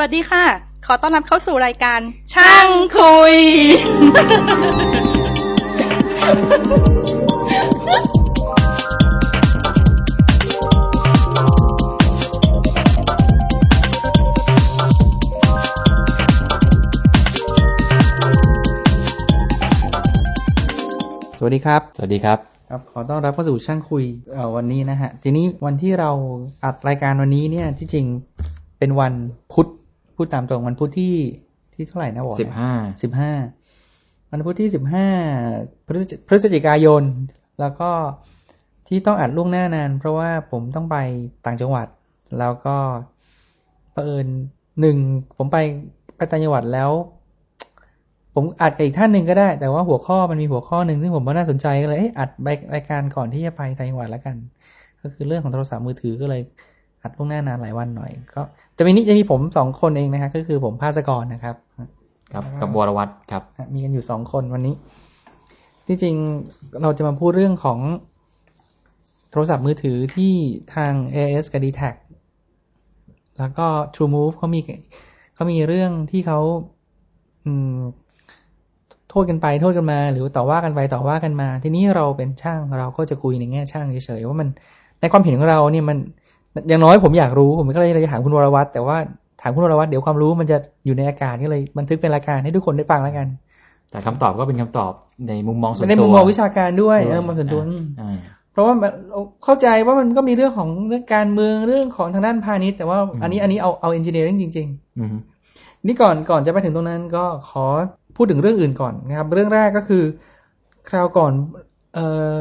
วัสดีค่ะ ขอต้อนรับเข้าสู่รายการ ช่างคุย สวัสดีครับ สวัสดีครับ ครับ ขอต้อนรับเข้าสู่ช่างคุยเอ่อวันนี้นะฮะ ทีนี้วันที่เราอัดรายการวันนี้เนี่ย ที่จริงเป็นวันพุธ พูดตามตรงวันพุธที่ที่เท่าไหร่นะบอกสิบห้าสิบห้าวันพุธที่สิบห้าพฤศจิกายน แล้วก็ที่ต้องอัดล่วงหน้านาน เพราะว่าผมต้องไปต่างจังหวัด แล้วก็เผอิญหนึ่งผมไปไปต่างจังหวัดแล้ว ผมอัดกับอีกท่านหนึ่งก็ได้ แต่ว่าหัวข้อมันมีหัวข้อหนึ่งซึ่งผมว่าน่าสนใจก็เลยเอ๊ะอัดรายการก่อนที่จะไปต่างจังหวัดแล้วกัน ก็คือเรื่องของโทรศัพท์มือถือก็เลย อัดล่วงหน้านานหลายวันหน่อย ก็จะมีนี้จะมีผมสองคนเองนะฮะก็คือผมภาสกรนะครับ ครับกับวรวัตรครับ มีกันอยู่สองคนวันนี้ ที่จริงเราจะมาพูดเรื่องของโทรศัพท์มือถือที่ทาง AIS กับ d t a c แล้วก็ TrueMove เขามีเขามีเรื่องที่เขาอืมโทษกันไปโทษกันมา หรือต่อว่ากันไปต่อว่ากันมา ทีนี้เราเป็นช่างเราก็จะคุยในแง่ช่างเฉยๆว่ามันในความเห็นของเราเนี่ยมัน อย่างน้อยผมอยากรู้ผมก็เลยจะถามคุณวรวัตรแต่ว่าถามคุณวรวัตรเดี๋ยวความรู้มันจะอยู่ในอากาศก็เลยบันทึกเป็นรายการให้ทุกคนได้ฟังแล้วกัน แต่คำตอบก็เป็นคำตอบในมุมมองส่วนในตัวมุมมองวิชาการด้วยเออมองส่วนตัวอ่าอ่าเพราะว่ามันเข้าใจว่ามันก็มีเรื่องของเรื่องการเมืองเรื่องของทางด้านพาณิชย์แต่ว่าอันนี้อันนี้เอาเอาเอนจิเนียริงจริงๆอืมนี่ก่อนก่อนจะไปถึงตรงนั้นก็ขอพูดถึงเรื่องอื่นก่อนนะครับ เรื่องแรกก็คือ คราวก่อนเอ่อ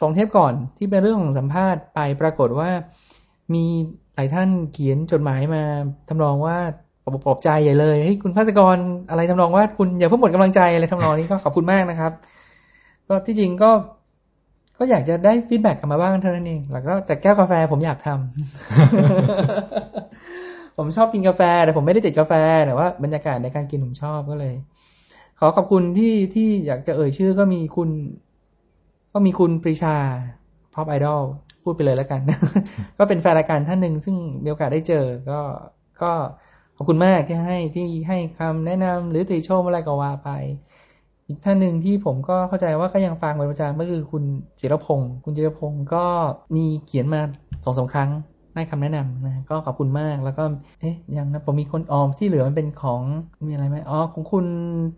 สองเทปก่อนที่เป็นเรื่องของสัมภาษณ์ไปปรากฏว่า มีหลายท่านเขียนจดหมายมาทำนองว่าปลอบปลอบใจใหญ่เลยเฮ้ยคุณภาสกรอะไรทำนองว่าคุณอย่าเพิ่งหมดกำลังใจอะไรทำนองนี้ก็ขอบคุณมากนะครับ ก็ที่จริงก็ก็อยากจะได้ feedback กลับมาบ้างเท่านั้นเอง แล้วก็แต่แก้วกาแฟผมอยากทำผมชอบกินกาแฟ แต่ผมไม่ได้ติดกาแฟแต่ว่าบรรยากาศในการกินผมชอบก็เลย ขอขอบคุณที่ที่อยากจะเอ่ยชื่อก็มีคุณ ก็มีคุณปรีชาพ o อ i ไอดอล พูดไปเลยแล้วกัน ก็เป็นแฟนรายการท่านหนึ่งซึ่งมีโอกาสได้เจอ ก็ก็ขอบคุณมากที่ให้ที่ให้คำแนะนำหรือติชมอะไรก็ว่าไป อีกท่านหนึ่งที่ผมก็เข้าใจว่าก็ยังฟังเป็นประจำก็คือคุณจิรพงศ์คุณจิรพงศ์ก็มีเขียนมาสองสาครั้งให้คำแนะนำนะก็ขอบคุณมากแล้วก็เอ๊ะยังนะผมมีคนออมที่เหลือมันเป็นของมีอะไรไหมอ๋อของคุณ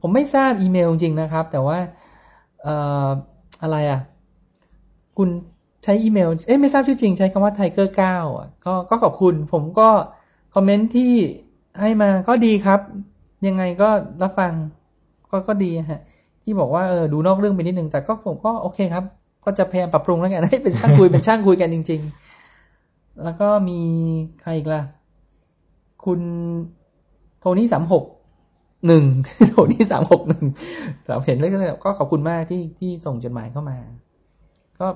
ผมไม่ทราบอีเมลจริงๆนะครับ แต่ว่าเอ่ออะไรอะ คุณ ใช้อีเมล เอ๊ะไม่ทราบชื่อจริงใช้คำว่า Tiger 9อะก็ก็ขอบคุณ ผมก็คอมเมนต์ที่ให้มาก็ดีครับ ยังไงก็รับฟังก็ก็ดีฮะ ที่บอกว่าเออดูนอกเรื่องไปนิดนึง แต่ก็ผมก็โอเคครับ ก็จะพยายามปรับปรุงแล้วกันให้เป็นช่างคุยเป็นช่างคุยกันจริง ๆ แล้วก็มีใครอีกล่ะ คุณโทนี่สามหกหนึ่งโทนี่สามหกหนึ่งเราเห็นแล้วก็ขอบคุณมากที่ที่ส่งจดหมายเข้ามา ก็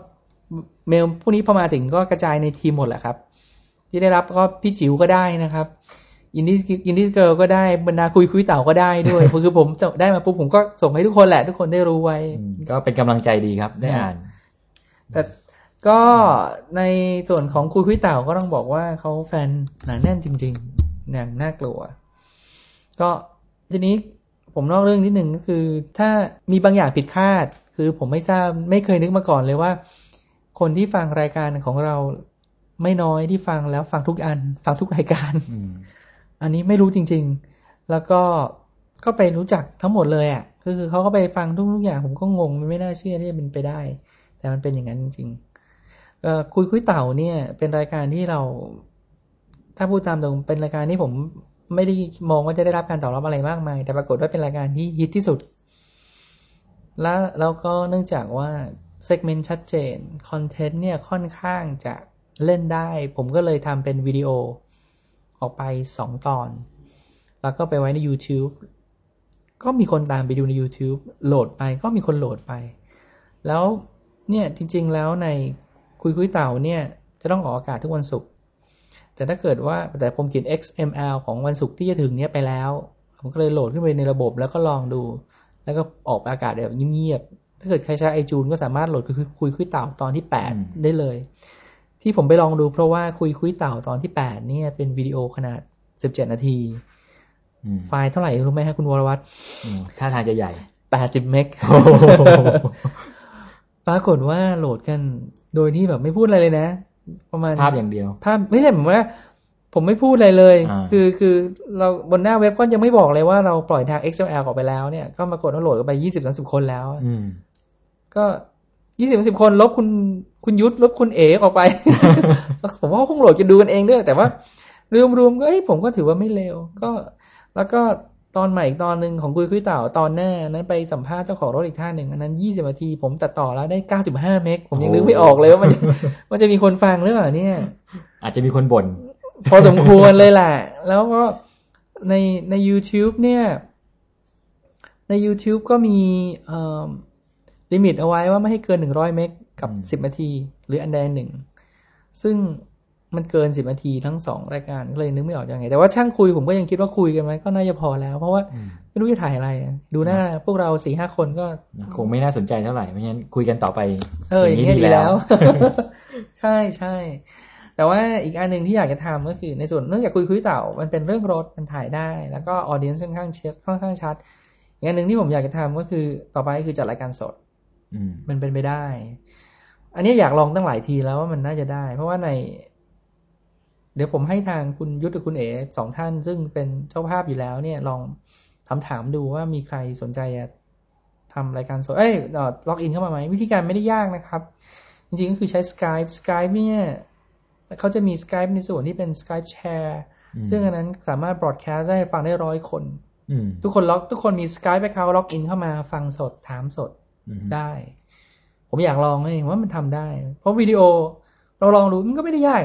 เมลพวกนี้พอมาถึงก็กระจายในทีมหมดแหละครับ ที่ได้รับก็พี่จิ๋วก็ได้นะครับอินดี้อินดี้เกิลก็ได้บรรดาคุยคุยเต่าก็ได้ด้วยคือผมจะได้มาปุ๊บผมก็ส่งให้ทุกคนแหละ ทุกคนได้รู้ไว้อืมก็เป็นกำลังใจดีครับ ได้อ่าน แต่ก็ในส่วนของคุยคุยเต่าก็ต้องบอกว่าเขาแฟนหนาแน่นจริงๆอย่างน่ากลัว ก็ทีนี้ผมนอกเรื่องนิดหนึ่งก็คือ ถ้ามีบางอย่างผิดคาด คือผมไม่ทราบไม่เคยนึกมาก่อนเลยว่า คนที่ฟังรายการของเราไม่น้อยที่ฟังแล้วฟังทุกอัน ฟังทุกรายการอืมอันนี้ไม่รู้จริง ๆ แล้วก็ก็ไปรู้จักทั้งหมดเลยอะ่ะคือเขาก็ไปฟังทุกๆอย่างผมก็งงมันไม่น่าเชื่อที่จะเป็นไปได้ แต่มันเป็นอย่างนั้นจริงๆเอ่อคุยคุยเต่าเนี่ย เป็นรายการที่เรา ถ้าพูดตามตรงเป็นรายการที่ผมไม่ได้มองว่าจะได้รับการตอบรับอะไรมากมาย แต่ปรากฏว่าเป็นรายการที่ฮิตที่สุด และแล้วก็เนื่องจากว่า segment ชัดเจน content เนี่ยค่อนข้างจะเล่นได้ ผมก็เลยทำเป็นวิดีโอออกไปสองตอน แล้วก็ไปไว้ใน YouTube ก็มีคนตามไปดูใน YouTube โหลดไปก็มีคนโหลดไป แล้วเนี่ยจริงๆแล้วในคุยคุยเต่าเนี่ยจะต้องออกอากาศทุกวันศุกร์แต่ถ้าเกิดว่าแต่ผมเขียน XML ของวันศุกร์ที่จะถึงเนี้ยไปแล้ว ผมก็เลยโหลดขึ้นไปในระบบแล้วก็ลองดู แล้วก็ออกอากาศแบบเงียบ ถ้าเกิดใครใช้ไอจูนก็สามารถโหลดคุยคุยคุยเต่าตอนที่แปดได้เลย ที่ผมไปลองดูเพราะว่าคุยคุยเต่าตอนที่แปดเนี่ยเป็นวิดีโอขนาดสิบเจ็ดนาทีไฟล์เท่าไหร่รู้ไหมฮะคุณวรวัตรอืมท่าทางจะใหญ่แปดสิบเมกปรากฏว่าโหลดกัน โดยที่แบบไม่พูดอะไรเลยนะ ประมาณภาพอย่างเดียวภาพไม่ใช่ผมว่า ผมไม่พูดอะไรเลย คือคือเราบนหน้าเว็บก็ยังไม่บอกเลยว่าเราปล่อยทาง XML ออกไปแล้วเนี่ย ก็มากดว่าโหลดกันไปยี่สิบสามสิบคนแล้วอื ก็ยี่สิบสิบคนลบคุณคุณยุทธลบคุณเอ๋ออกไปผมว่าเขาคงโหลดกันดูกันเองด้วยแต่ว่า รวมๆก็เอ้ยผมก็ถือว่าไม่เลวก็ แล้วก็ตอนใหม่อีกตอนหนึ่งของคุยคุยเต่าตอนหน้านั้นไปสัมภาษณ์เจ้าของรถอีกท่านหนึ่งอันนั้นยี่สิบนาที ผมตัดต่อแล้วได้เก้าสิบห้าเมกผมยังนึกไม่ออกเลยว่ามันมันจะมีคนฟังหรือเปล่าเนี่ย อาจจะมีคนบ่นพอสมควรเลยแหละแล้วก็ในใน YouTube เนี่ย ใน YouTube ก็มีเอ่อ ลิมิตเอาไว้ว่าไม่ให้เกินหนึ่งร้อยเมกกับอืมสิบนาที หรืออันใดอันหนึ่ง ซึ่งมันเกินสิบนาทีทั้งสองรายการก็เลยนึกไม่ออกยังไง แต่ว่าช่างคุยผมก็ยังคิดว่าคุยกันไหมก็น่าจะพอแล้ว เพราะว่าอืมไม่รู้จะถ่ายอะไรอะดูหน้าพวกเราสี่ห้าคนก็ คงไม่น่าสนใจเท่าไหร่เพราะฉะนั้นคุยกันต่อไปเอออย่างเงี้ยดีแล้ววใช่ใช่แต่ว่าอีกอันหนึ่งที่อยากจะทำก็คือในส่วนเนื่องจากคุยคุยเต่ามันเป็นเรื่องรถมันถ่ายได้ แล้วก็ออเดียนค่อนข้างเช็ดค่อนข้างชัดอีกอันหนึ่งที่ผมอยากจะทำก็คือต่อไปก็คือจัดรายการสดอื มมันเป็นไปได้ อันนี้อยากลองตั้งหลายทีแล้วว่ามันน่าจะได้ เพราะว่าใน เดี๋ยวผมให้ทางคุณยุทธกับคุณเอ๋สองท่าน ซึ่งเป็นเจ้าภาพอยู่แล้ว เนี่ย ลองถามถามดูว่ามีใครสนใจจะทำรายการสด เอ้ย login เข้ามาไหม วิธีการไม่ได้ยากนะครับ จริงๆก็คือใช้ Skype Skype เนี่ยเขาจะมี Skype ในส่วนที่เป็น Skype Share อืมซึ่งอันนั้นสามารถ broadcast ได้ฟังได้ร้อยคนอืมทุกคน log ทุกคนมี Skype account login เข้ามาฟังสดถามสดอืม ได้ ผมอยากลองเองว่ามันทำได้ เพราะวิดีโอเราลองดูมันก็ไม่ได้ยาก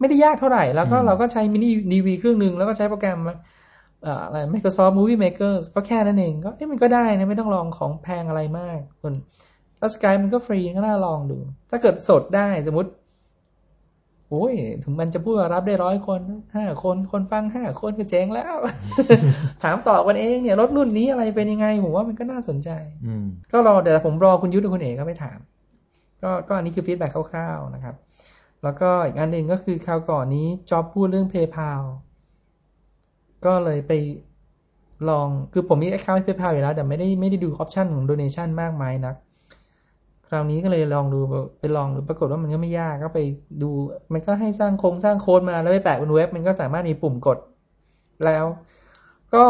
ไม่ได้ยากเท่าไหร่ แล้วก็เราก็ใช้ mini DV เครื่องหนึ่งแล้วก็ใช้โปรแกรมเอ่ออะไร Microsoft Movie Maker ก็แค่นั้นเองก็เอ๊ะมันก็ได้นะไม่ต้องลองของแพงอะไรมากส่วนแล้วสกายมันก็ฟรีก็น่าลองดู ถ้าเกิดสดได้สมมติ โอ้ยถึงมันจะพูดว่ารับได้ร้อยคนห้าคนคนฟังห้าคนก็เจ๊งแล้ว ถามตอบกันเองเนี่ยรถรุ่นนี้อะไรเป็นยังไงผมว่ามันก็น่าสนใจ อืมก็รอเดี๋ยวผมรอคุณยุทธกับคุณเอกก็ไปถาม ก็ก็อันนี้คือฟีดแบ็กคร่าวๆนะครับ แล้วก็อีกอันหนึ่งก็คือคราวก่อนนี้จ็อบพูดเรื่อง PayPal ก็เลยไปลองคือผมมี account PayPal อยู่แล้ว แต่ไม่ได้ไม่ได้ดู option ของ donation มากมายนัก คราวนี้ก็เลยลองดูไปลองดูปรากฏว่ามันก็ไม่ยากก็ไปดู มันก็ให้สร้างโครงสร้างโค้ดมาแล้วไปแปะบนเว็บ มันก็สามารถมีปุ่มกด แล้ว ก็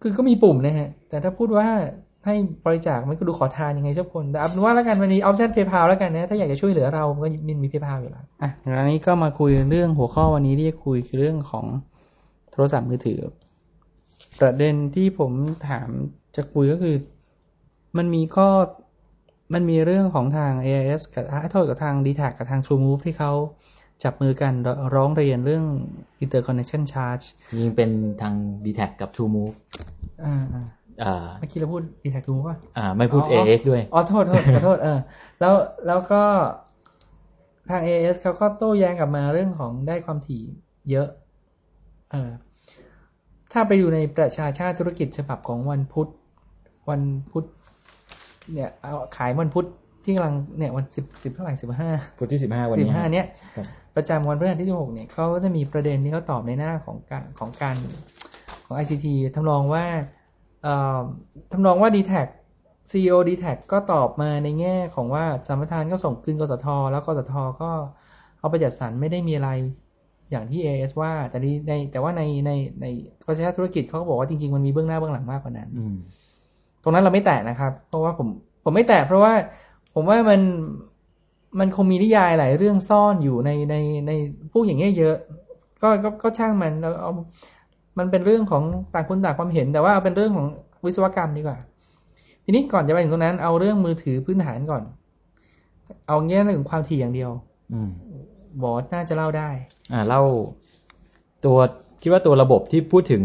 คือก็มีปุ่มนะฮะ แต่ถ้าพูดว่าให้บริจาคมันก็ดูขอทานยังไงเจ้าคนแต่เอาเป็นว่าแล้วกันวันนี้ option PayPal แล้วกันนะ ถ้าอยากจะช่วยเหลือเราก็มีมี PayPal อยู่แล้วอะงั้นนี้ก็มาคุยเรื่องหัวข้อวันนี้ที่จะคุยคือเรื่องของโทรศัพท์มือถือ ประเด็นที่ผมถามจะคุยก็คือ มันมีข้อมันมีเรื่องของทาง AIS กับโทษกับทาง d t แทกับทาง TrueMove ที่เขาจับมือกันร้องเรียนเรื่อง interconnection charge ยิงเป็นทาง d t แทกับ True Move อ่าอ่าอ่าเมื่อกี้เราพูด d t แท TrueMove ป่ะอ่า ไม่พูดอ๋อ AS ด้วย อ๋อ โทษโทษขอโทษเออ แล้วแล้วก็ทาง AS เขาก็โต้แย้งกลับมาเรื่องของได้ความถี่เยอะ เออ ถ้าไปดูในประชาชาติธุรกิจฉบับของวันพุธวันพุธ เนี่ยเอาขายวันพุธที่กำลังเนี่ยวันสิบสิบเท่าไหร่สิบห้าพุธที่สิบห้าวันสินี้บห้าเนี้ยครับประจำวันพฤหัสที่สิบหกเนี่ยเขาก็จะมีประเด็นที่เขาตอบในหน้าของการของการของ ICT ทำนองว่าเอ่อทำนองว่า d t แท CEO d t แทก็ตอบมาในแง่ของว่าสัมปทานก็ส่งคืนกสท แล้วกสท ก็เอาไปจัดสรรไม่ได้มีอะไรอย่างที่ AS ว่าแต่ในในแต่ว่าในในในประชาธุรกิจเขาก็บอกว่าจริง ๆ มันมีเบื้องหน้าเบื้องหลังมากกว่านั้นอืมต รงนั้นเราไม่แตะนะครับ เพราะว่าผมผมไม่แตะเพราะว่าผมว่ามันมันคงมีนิยายหลายเรื่องซ่อนอยู่ในในในพวกอย่างเงี้ยเยอะ ก็ก็ก็ช่างมันเราเอามันเป็นเรื่องของต่างคนต่างความเห็น แต่ว่าเอาเป็นเรื่องของวิศวกรรมดีกว่า ทีนี้ก่อนจะไปถึงตรงนั้นเอาเรื่องมือถือพื้นฐานก่อน เอาแง่เรื่องความถี่อย่างเดียว อืมบอสน่าจะเล่าได้ อ่าเล่าตัวคิดว่าตัวระบบที่พูดถึง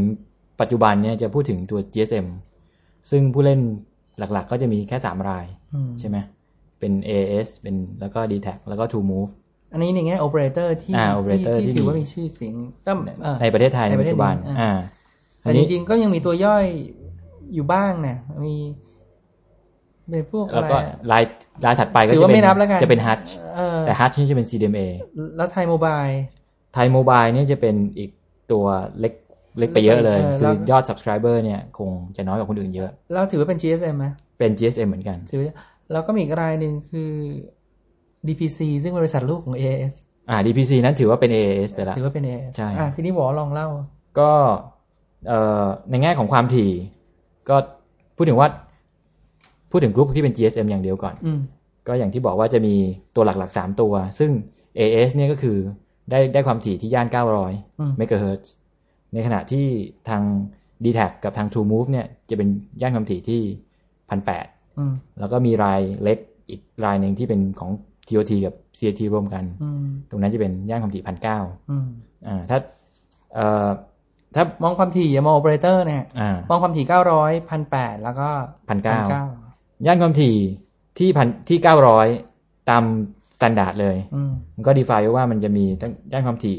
ปัจจุบันเนี่ยจะพูดถึงตัว GSM ซึ่งผู้เล่นหลัก ๆ ก็จะมีแค่สามรายอืมใช่ไหมเป็น AS เป็นแล้วก็ d t แทแล้วก็ True Move อันนี้ในแง่โอเปอเรเตอร์ที่อ่า operator ที่ที่ถือว่ามีมีชื่อเสียงก็เอ่อในประเทศไทยในในประปัจเทศจุบันนี้อ่าอ่าแต่จริงๆก็ยังมีตัวย่อยอยู่บ้างนะมีเป็นพวกแล้วอะไรก็อะลายลายถัดไปก็ถือจะว่าเป็นไม่นับแล้วกันจะเป็น Hutch เออแต่ Hutch นี่จะเป็น CDMA แล้วไทยโมบายไทยโมบายเนี่ยจะเป็นอีกตัวเล็ก เล็กไปเยอะเลยเออคืแล้อวยอด subscriber เนี่ยคงจะน้อยกว่าคนอื่นเยอะแล้วถือว่าเป็น GSM ไหมเป็น GSM เหมือนกันถือว่าแล้วก็มีอีกรายหนึ่งคือ DPC ซึ่งเป็นบริษัทลูกของ AAS อ่า DPC นั้นถือว่าเป็น AAS ไปแล้วถือว่าเป็น AAS ใช่อะทีนี้หวอลองเล่า ก็เอ่อในแง่ของความถี่ ก็พูดถึงว่า พูดถึงกลุ่มที่เป็น GSM อย่างเดียวก่อนอืมก็อย่างที่บอกว่าจะมีตัวหลักๆ3ตัว ซึ่ง AS เนี่ยก็คือได้ได้ความถี่ที่ย่านอืม900 เมกะเฮิรตซ์ ในขณะที่ทาง d t แทกับทาง True Move เนี่ยจะเป็นย่านความถี่ที่1,800อืมแล้วก็มีรายเล็กอีกรายหนึ่งที่เป็นของ TOT กับ CAT รวมกันอืมตรงนั้นจะเป็นย่านความถี่1,900อืมอ่าถ้าเอ่อถ้ามองความถี่อย่ามองโอเปอเรเตอร์เนี่ยอ่ามองความถี่เก้าร้อยพันแปดแล้วก็พันเก้า1,900ย่านความถี่ที่พันที่เก้าร้อยตาม standard เลยอืมมันก็ define ไว้ว่ามันจะมีตั้งย่านความถี่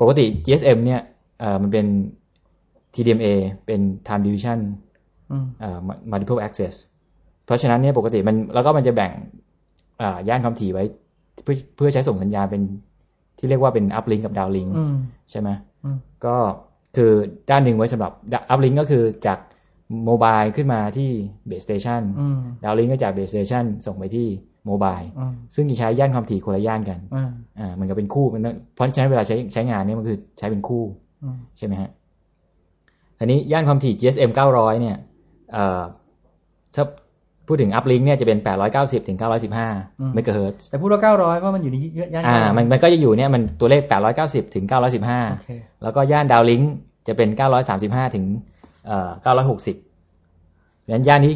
ปกติ GSM เนี่ยเอ่อ มันเป็น TDMA เป็น time division อืมเอ่อ multiple access เพราะฉะนั้นเนี่ยปกติมันแล้วก็มันจะแบ่งอ่าย่านความถี่ไว้ เพื่อเพื่อใช้ส่งสัญญาณเป็นที่เรียกว่าเป็น uplink กับ downlink อืมใช่ไหมอืมก็คือด้านหนึ่งไว้สำหรับ uplink ก็คือจากโมบายขึ้นมาที่ base station อืม downlink ก็จาก base station ส่งไปที่โมบายอืมซึ่งจะใช้ย่านความถี่คนละย่านกันอืมอ่ามันก็เป็นคู่มันต้องเพราะฉะนั้นเวลาใช้ใช้งานเนี่ยมันคือใช้เป็นคู่อืม ใช่ไหมฮะทีนี้ย่านความถี่ GSM 900 เนี่ยเอ่อถ้าพูดถึง uplink เนี่ยจะเป็น 890 ถึง 915เมกะเฮิรตซ์แต่พูดว่าเก้าร้อยเพราะมันอยู่ในย่านอ่า900มันมันก็จะอยู่เนี่ยมันตัวเลข 890 ถึงโอเค915 แล้วก็ย่าน downlink จะเป็น 935 ถึงเอ่อ960ดังนั้นย่านนี้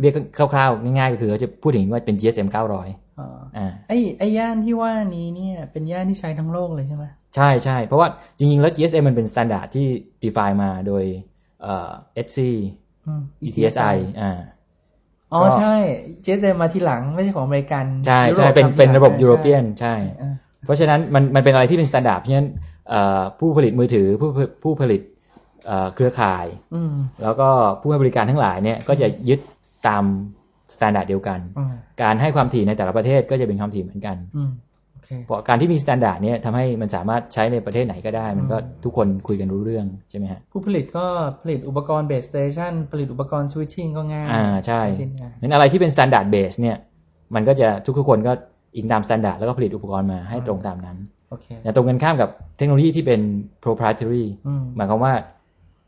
เรียกคร่าวๆ ง่ายๆ ก็คือเขาจะพูดถึงว่าเป็น GSM 900อ่าอ่าไอ้ไอ้ย่านที่ว่านี้เนี่ย เป็นย่านที่ใช้ทั้งโลกเลยใช่ไหม ใช่ใช่เพราะว่าจริง ๆ แล้ว GSM มันเป็นมาตรฐานที่ define มาโดยเอ่อ ETSI อืม ETSI อ่าอ๋อก็ใช่ GSM มาทีหลังไม่ใช่ของอเมริกัน ใช่ยุโใช่เป็นทำทีเป็นหลังระบบใช่ยุโรเปียนใช่อ่าเพราะฉะนั้นมันมันเป็นอะไรที่เป็นมาตรฐานเพราะฉะนั้นเอ่อผู้ผลิตมือถือผู้ผู้ผลิตเอ่อเครือข่ายอืมแล้วก็ผู้ให้บริการทั้งหลายเนี่ยก็จะยึดตามมาตรฐานเดียวกันอืมการให้ความถี่ในแต่ละประเทศก็จะเป็นความถี่เหมือนกันอืมโอ เคเพราะการที่มีมาตรฐานเนี่ยทำให้มันสามารถใช้ในประเทศไหนก็ได้ มันก็ทุกคนคุยกันรู้เรื่องใช่ไหมฮะผู้ผลิตก็ผลิตอุปกรณ์ base station ผลิตอุปกรณ์ switching ก็ง่ายอ่าใช่ได้ง่ายนั้นอะไรที่เป็น standard base เนี่ย มันก็จะทุกๆคนก็อิงตาม standard แล้วก็ผลิตอุปกรณ์มาให้ตรงตามนั้นโอเคแต่ตรงกันข้ามกับเทคโนโลยีที่เป็น proprietary อืมหมายความว่า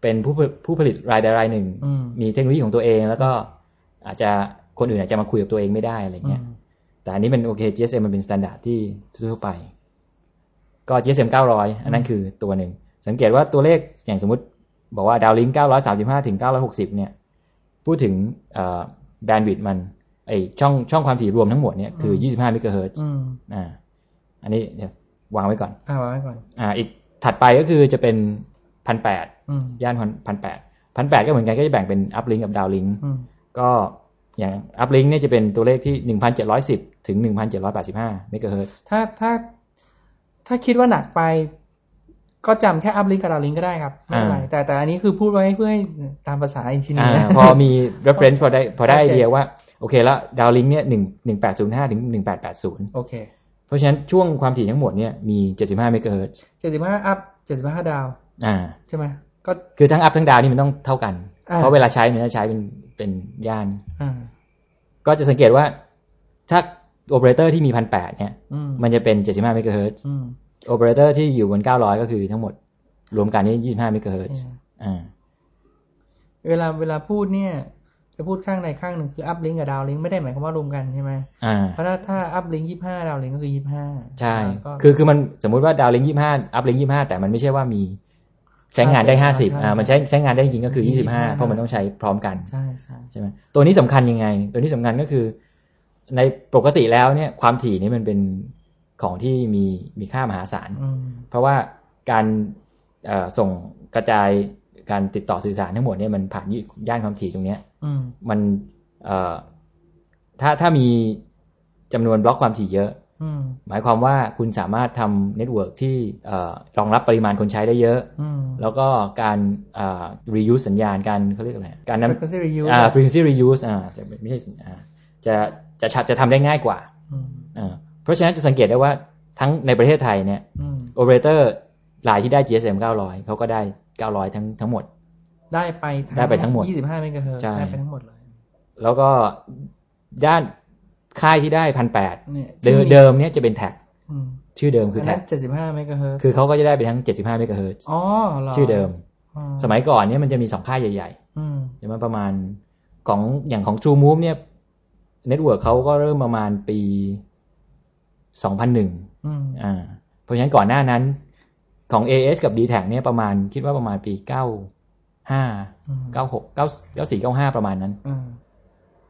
เป็นผู้ผผู้ผลิตรายใดรายหนึ่งอืมมีเทคโนโลยีของตัวเอง แล้วก็อาจจะคนอื่นอาจจะมาคุยกับตัวเองไม่ได้อะไรเงี้ยอืม แต่อันนี้มันโอเค GSM มันเป็น standard ที่ทั่วๆไป ก็ GSM 900 อันนั้นคือตัวหนึ่ง สังเกตว่าตัวเลขอย่างสมมติ บอกว่าดาวลิง935 ถึง 960 เนี่ย พูดถึงแบนด์วิดมันไอช่องช่องความถี่รวมทั้งหมดเนี่ยคือ 25เมกะเฮิรตซ์อืมอ่า อันนี้เดี๋ยววางไว้ก่อนอ่าวางไว้ก่อน อ่า อีกถัดไปก็คือจะเป็นพันแปดอืมย่านพันแปดพันแปดก็เหมือนกันก็จะแบ่งเป็น uplink กับ downlink อืมก็ อย่าง uplink เนี่ยจะเป็นตัวเลขที่หนึ่งพันเจ็ดร้อยสิบถึงหนึ่งพันเจ็ดร้อยแปดสิบห้าเมกะเฮิรตซ์ถ้าถ้าถ้าคิดว่าหนักไป ก็จำแค่ uplink กับ downlink ก็ได้ครับไม่เป็นไรแต่แต่อันนี้คือพูดไว้เพื่อให้ตามภาษา engineer อ่าพอมี reference พอได้พอได้โอเคเดียว่า โอเคแล้ว downlink เนี่ยหนึ่งหนึ่งแปดศูนย์ห้าถึงหนึ่งแปดแปดศูนย์โอเคเพราะฉะนั้นช่วงความถี่ทั้งหมดเนี่ยมีเจ็ดสิบห้าเมกะเฮิรตซ์เจ็ดสิบห้า up เจ็ดสิบห้า down อ่าใช่ไหมก็คือทั้ง up ทั้ง down นี่มันต้องเท่ากันอ่าเพราะเวลาใช้มันจะใช้เป็น เป็นย่านอ่าก็จะสังเกตว่า ถ้าโอเปอเรเตอร์ที่มีพันแปดเนี่ยอืมมันจะเป็นเจ็ดสิบห้าเมกะเฮิรตซ์อืมโอเปอเรเตอร์ที่อยู่บนเก้าร้อยก็คือทั้งหมด รวมกันนี่ยี่สิบห้าเมกะเฮิรตซ์อ่าเวลาเวลาพูดเนี่ยจะพูดข้างใดข้างหนึ่งคือ uplink กับ downlink ไม่ได้หมายความว่ารวมกันใช่ไหมอ่าเพราะถ้าถ้า uplink ยี่ห้า downlink ก็คือยี่ห้าใช่ก็คือคือมันสมมุติว่าดาวลิงยี่ห้าอัพลิงยี่ห้าแต่มันไม่ใช่ว่ามี ใช้งานได้ห้าสิบใช่อ่ามันใช้ใช้งานได้จริงๆก็คือยี่ยี่สิสิบบห้าห้าเพราะมันต้องใช้พร้อมกันใช่ใช่ใช่ไหมตัวนี้สำคัญยังไง ตัวนี้สำคัญก็คือ ในปกติแล้วเนี่ย ความถี่นี่มันเป็นของที่มีมีค่ามหาศาลอืมเพราะว่าการเอ่อส่งกระจายการติดต่อสื่อสารทั้งหมดเนี่ยมันผ่านย่านความถี่ตรงเนี้ยอืมมันเอ่อถ้าถ้ามีจำนวนบล็อกความถี่เยอะอืม หมายความว่าคุณสามารถทำ network ที่เอ่อรองรับปริมาณคนใช้ได้เยอะอืมแล้วก็การเอ่อ reuse สัญญาณการเขาเรียกอะไร การนำ frequency reuse อ่าอะ frequency reuse อ่าจะไม่ใช่อ่าจะจะจะจะทำได้ง่ายกว่าอืมอ่า เพราะฉะนั้นจะสังเกตได้ว่าทั้งในประเทศไทยเนี่ยอืมโอเปอเรเตอร์รายที่ได้ GSM 900 เขาก็ได้ 900 ทั้งทั้งหมด ได้ไปได้ไปทั้งหมด 25เมกะเฮิรตซ์ใช่ได้ไปทั้งหมดเลย แล้วก็ด้าน ค่ายที่ได้พันแปดเนี่ยเดิมเดิมเนี่ยจะเป็นแทคอืมชื่อเดิมคือแทคอันแท็นั้น75เมกะเฮิรตซ์คือเขาก็จะได้ไปทั้ง75เมกะเฮิรตซ์อ๋อเหรอชื่อเดิมอ๋อสมัยก่อนเนี่ยมันจะมีสองค่ายใหญ่อืมๆใช่ไหมประมาณของอย่างของ True Move เนี่ย network เขาก็เริ่มประมาณปี2001อืมอ่า เพราะฉะนั้นก่อนหน้านั้นของ AS กับ d t แทเนี่ยประมาณคิดว่าประมาณปี95อืม96 94 95ประมาณนั้น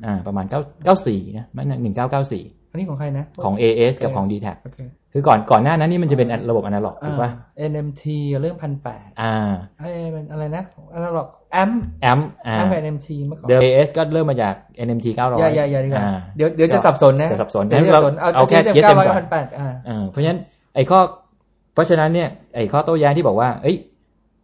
อืมอ่าประมาณ9 94นะไม่1994อันนี้ของใครนะ ของ AS กับของ d t แทโอเคคือก่อนก่อนหน้านั้นนี่มันจะเป็นระบบอนาล็อกถูกป่ะอ่า NMT เรื่องพันแปดอ่าไอ้เป็นอะไรนะอนาล็อกแอมแอมอ่าแอมกับ NMT เมื่อก่อนเดิม AS ก็เริ่มมาจาก NMT 900อย่าอย่าอย่าดีกว่าอ่เดี๋ยวเดี๋ยวจะสับสนนะจะสับสนเดี๋ยวจะสับสนเอาเอาแค่ GSM GSM 900ก่กับอนพันแปดอ่าอ่าเพราะฉะนั้นไอ้ข้อเพราะฉะนั้นเนี่ยไอ้ข้อโต้แย้งที่บอกว่า เอ้ย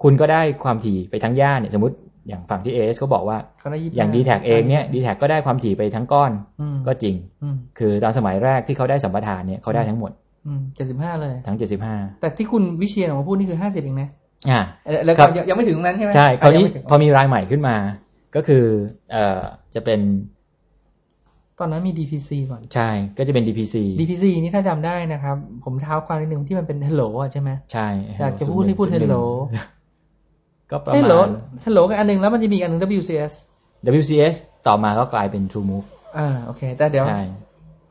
คุณก็ได้ความถี่ไปทั้งย่านเนี่ยสมมติ อย่างฝั่งที่ AS เขาบอกว่าเขาได้25อย่าง d t แทเองเนี่ย d t แทก็ได้ความถี่ไปทั้งก้อนอืมก็จริงอืมคือตอนสมัยแรกที่เขาได้สัมปทานเนี่ยเขาได้ทั้งหมดอืมเจ็ดสิบห้าเลย ทั้ง75แต่ที่คุณวิเชียนออกมาพูดนี่คือห้าสิบเองนะอ่าเอ่อแล้วครัก็บยังยังไม่ถึงตรงนั้นใช่ไหมใช่คราวนี้ยังไม่ถึงพอมีรายใหม่ขึ้นมา ก็คือเอ่อจะเป็น ตอนนั้นมี DPC ก่อนใช่ ก็จะเป็น DPC DPC นี่ถ้าจำได้นะครับ ผมเท้าความนิดนึงที่มันเป็น Hello อะใช่ไหมใช่อยากจะพูดให้พูด Hello ก็ประมา Hello ณ Hello กับอันหนึงแล้วมันจะมีอีกอันหนึง WCS WCS ต่อมาก็กลายเป็น True Move อ่าโอเค แต่เดี๋ยวใช่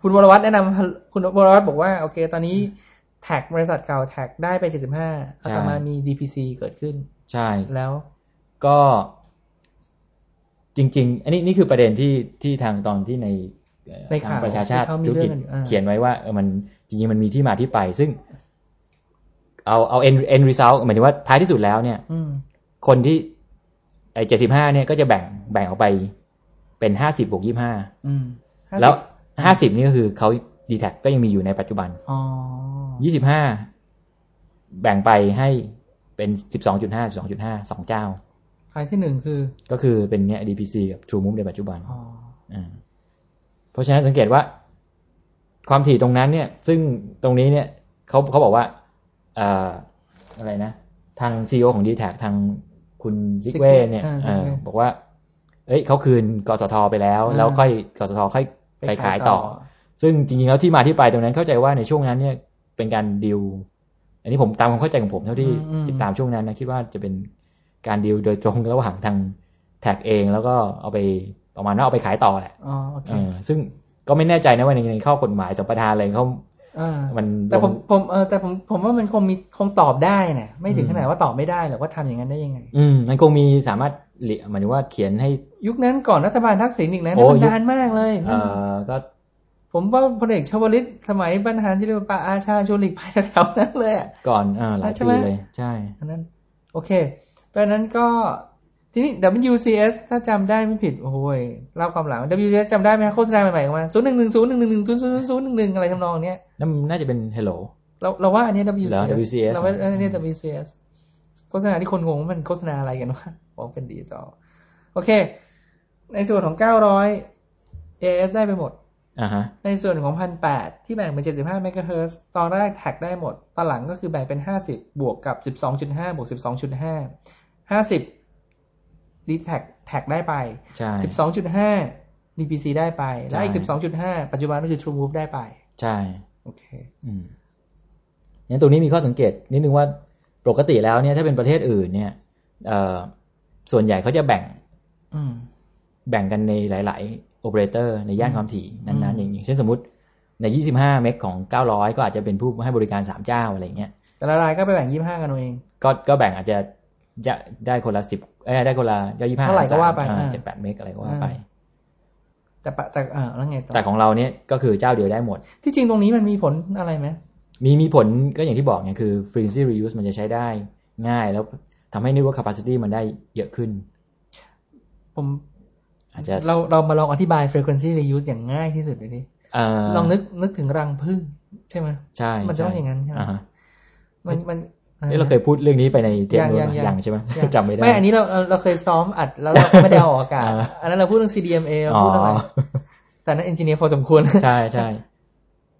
คุณวรวัตรแนะนำคุณวรวัตรบอกว่า โอเค ตอนนี้แท็กบริษัทเก่าแท็กได้ไป 75แล้วต่อมามี DPC เกิดขึ้น ใช่แล้วก็จริง ๆ อันนี้นี่คือประเด็นที่ที่ทางตอนที่ในเอ่อในข่าวทางประชาชาติที่เขามีธุรกิจเรื่องกันอยู่อ่าเขียนไว้ว่าเออมันจริงๆมันมีที่มาที่ไป ซึ่ง เอาเอา end end result หมายถึงว่าท้ายที่สุดแล้วเนี่ยอืม คนที่ไอ้เจ็ดสิบห้าเนี่ยก็จะแบ่งแบ่งออกไปเป็นห้าสิบบวกยี่ห้าอืม50แล้วห้าสิบนี่ก็คือเขาดีแท็ก็ยังมีอยู่ในปัจจุบันอ๋อยี่สิบห้าแบ่งไปให้เป็นสิบสองจุดห้าสองจุดห้าสองเจ้ารายที่หนึ่งคือ ก็คือเป็นเนี่ย DPC กับ True Move ในปัจจุบันอ๋ออ่าเพราะฉะนั้นสังเกตว่า ความถี่ตรงนั้นเนี่ย ซึ่งตรงนี้เนี่ยเขาเขาบอกว่าเอ่ออะไรนะ ทางซีอของ d t แททาง คุณซิกเว่เนี่ยอ่าเอ่อ Zigway บอกว่า เอ้ยเขาคืนกสทไปแล้วอ่าแล้วค่อยกสทค่อยไปขายต่อ ซึ่งจริงๆแล้วที่มาที่ไปตรงนั้นเข้าใจว่าในช่วงนั้นเนี่ยเป็นการดิวอันนี้ผมตามความเข้าใจของผมเท่าที่อืมติดตามช่วงนั้นนะคิดว่าจะเป็นการดิวโดยตรงระหว่างทางแท็กเองแล้วก็เอาไปประมาณว่าเอาไปขายต่อแหละอ๋อโอเคเออซึ่งก็ไม่แน่ใจนะว่าในในข้อกฎหมายสัมปทานอะไรเขาอ่า มันแต่ผมผมเออแต่ผมผมว่ามันคงมีคงตอบได้นะไม่ถึงอืมขนาดว่าตอบไม่ได้หรอกว่าทำอย่างนั้นได้ยังไง อืมมันคงมีสามารถเหลียหมายถึงว่าเขียนให้ยุคนั้นก่อนรัฐบาลทักษิณอีกนะโอ้มันยุคนานมากเลยเอ่อก็ ผมว่าพลเอกชวลิตสมัยบรรหารศิลปะอาชาชวนหลีกภัยแถวๆนั้นเลยอะก่อนอ่าหลายใช่ปีไหมเลย ใช่อันนั้น โอเคเพราะฉะนั้นก็ ทีนี้ WCS ถ้าจำได้ไม่ผิด โอ้ยเล่าความหลัง WCS จำได้ไหมฮะโฆษณาใหม่ๆออกมาศูนย์หนึ่งหนึ่งศูนย์หนึ่งหนึ่งหนึ่งศูนย์ศูนย์ศูนย์หนึ่งหนึ่งอะไรทำนองเนี้ยนั่นน่าจะเป็น Hello เราเราว่าอันนี้เหรอ WCS WCS เราว่าอันนี้ WCS โฆษณาที่คนงงว่ามันโฆษณาอะไรกันวะบอกเป็นดิจิตอลโอเค ในส่วนของ900 AS ได้ไปหมดอ่าฮะในส่วนของ1,800ที่แบ่งเป็น75เมกะเฮิรตซ์ตอนแรกแท็กได้หมด ตอนหลังก็คือแบ่งเป็น50บวกกับ12.5บวก12.5 50 d แท็กแท็กได้ไปใช่12.5 DPC ได้ไป และอีกใช่12.5ปัจจุบันก็คือ True Move ได้ไป ใช่ โอเค อืมงั้นตรงนี้มีข้อสังเกตนิดนึงว่าปกติแล้วเนี่ยถ้าเป็นประเทศอื่นเนี่ยเอ่อส่วนใหญ่เขาจะแบ่งอืมแบ่งกันในหลาย ๆ โอเปอเรเตอร์ในย่านความถี่อืนั้นมๆอย่างอย่างเช่นสมมติใน 25 เมกของ 900 ก็อาจจะเป็นผู้ให้บริการ 3 เจ้าอะไรเงี้ย แต่ละรายก็ไปแบ่ง 25 กันเอาเองก็ก็แบ่งอาจจะจะ ได้คนละสิบเอ้ยได้คนละย่อย25เท่าไหร่ก็ว่าไปอ่าเจ็ดแปดเมกอะไรก็ว่าไป แต่ปะแต่เออแล้วไงต่อแต่ของเราเนี่ยก็คือเจ้าเดียวได้หมด ที่จริงตรงนี้มันมีผลอะไรไหมมีมีผลก็อย่างที่บอกไงคือ frequency reuse มันจะใช้ได้ง่าย แล้วทำให้ network capacity มันได้เยอะขึ้น ผมอาจจะเราเรามาลองอธิบาย frequency reuse อย่างง่ายที่สุดเลยดิเอ่อลองนึกนึกถึงรังผึ้งใช่ไหมใช่ มันจะต้องอย่างนั้นใช่ไหมอ่าฮะมันมัน เอ้ยเราเคยพูดเรื่องนี้ไปในเทปนู้นยังปะยังยังใช่ไหมยังจำไม่ได้ ไม่ อันนี้เราเราเราเคยซ้อมอัดแล้วเราก็ไม่ได้เอาออกอากาศอ่าอันนั้นเราพูดเรื่อง CDMA เราอ๋อพูดเรื่องอะไร แต่นั้นเอนจิเนียร์พอสมควร ใช่ใช่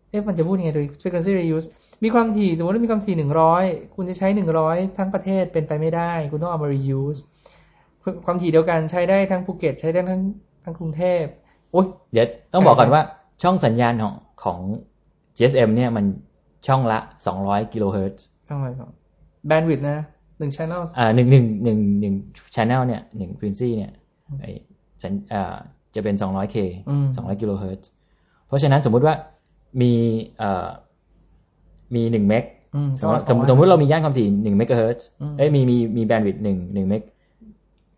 เอ๊ะมันจะพูดยังไงโดย frequency reuse มีความถี่สมมติว่ามีความถี่หนึ่งร้อยคุณจะใช้หนึ่งร้อยทั้งประเทศเป็นไปไม่ได้ คุณต้องเอามา reuse ความถี่เดียวกันใช้ได้ทั้งภูเก็ต ใช้ได้ทั้งทั้งกรุงเทพโอ้ยเดี๋ยวต้องบอกก่อนว่าช่องสัญญาณของของ GSM เนี่ยมันช่องละ200กิโลเฮิรตซ์ทำไมครับ แบนด์วิดนะหนึ่ง channel อ่าหนึ่งหนึ่งหนึ่งหนึ่งchannel เนี่ยหนึ่ง frequency เนี่ยไอสัญอ่าจะเป็น 200K อืม200กิโลเฮิรตซ์เพราะฉะนั้นสมมุติว่ามีเอ่อมีหนึ่ง meg อืมสมมติสมมติสมมติเรามีย่านความถี่หนึ่งเมกะเฮิรตซ์อืมเอ้ยมีมีมี bandwidth หนึ่งหนึ่ง meg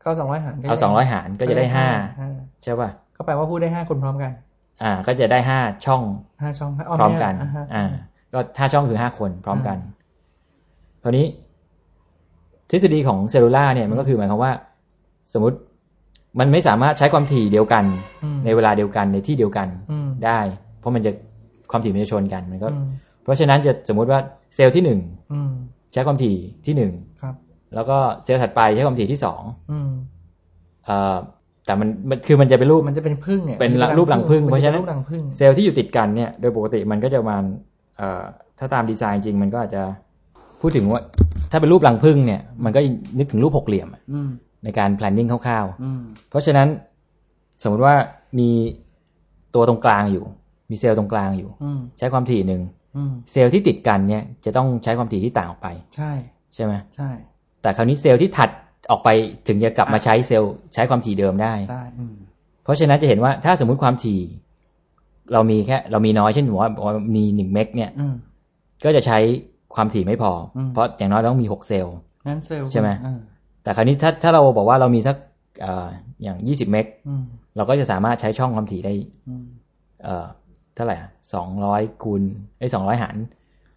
ก็สองร้อยหารก็เอาสองร้อยหารก็จะได้ห้าห้าใช่ป่ะก็แปลว่าพูดได้ห้าคนพร้อมกัน อ่า ก็จะได้ห้าช่องห้าช่องพร้อมกันอ่าฮะอ่า ก็ห้าช่องคือห้าคนพร้อมกัน คราวนี้ทฤษฎีของ cellular เนี่ยมันก็คือหมายความว่า สมมติมันไม่สามารถใช้ความถี่เดียวกันอืมในเวลาเดียวกันในที่เดียวกันอืมได้ เพราะมันจะความถี่มันจะชนกันมันก็อืมเพราะฉะนั้นจะสมมุติว่าเซลล์ที่หนึ่งอืมใช้ความถี่ที่หนึ่งครับแล้วก็เซลล์ถัดไปใช้ความถี่ที่สองอืมเอ่อแต่มันมันคือมันจะเป็นรูปมันจะเป็นผึ้งเนี่ยมันจะเป็นรูปรังผึ้งเพราะฉะนั้นรูปรังผึ้งเซลล์ที่อยู่ติดกันเนี่ย โดยปกติมันก็จะประมาณเอ่อถ้าตามดีไซน์จริงมันก็อาจจะ พูดถึงว่า ถ้าเป็นรูปรังผึ้งเนี่ย มันก็นึกถึงรูปหกเหลี่ยมอะอืมในการ planning คร่าวอืมๆเพราะฉะนั้นสมมติว่ามีตัวตรงกลางอยู่ มีเซลล์ตรงกลางอยู่อืมใช้ความถี่หนึ่งอืมเซลล์ที่ติดกันเนี่ย จะต้องใช้ความถี่ที่ต่างออกไป ใช่ ใช่ไหมใช่ แต่คราวนี้เซลล์ที่ถัดออกไปถึงจะกลับมาใช้เซลล์ใช้ความถี่เดิมได้ได้อืมเพราะฉะนั้นจะเห็นว่าถ้าสมมุติความถี่ เรามีแค่ เรามีน้อยเช่นบอกว่าบอกว่ามีหนึ่งเมกเนี่ยอืมก็จะใช้ ความถี่ไม่พออมเพราะอย่างน้อยต้องมีหกเซลล์งั้นเซลล์ใช่ไหมอ่าแต่คราวนี้ถ้าถ้าเราบอกว่าเรามีสักเอ่ออย่างยี่สิบเมกอืมเราก็จะสามารถใช้ช่องความถี่ได้อืมเอ่อเท่าไหร่สองร้อยคูณไอ้สองร้อยหาร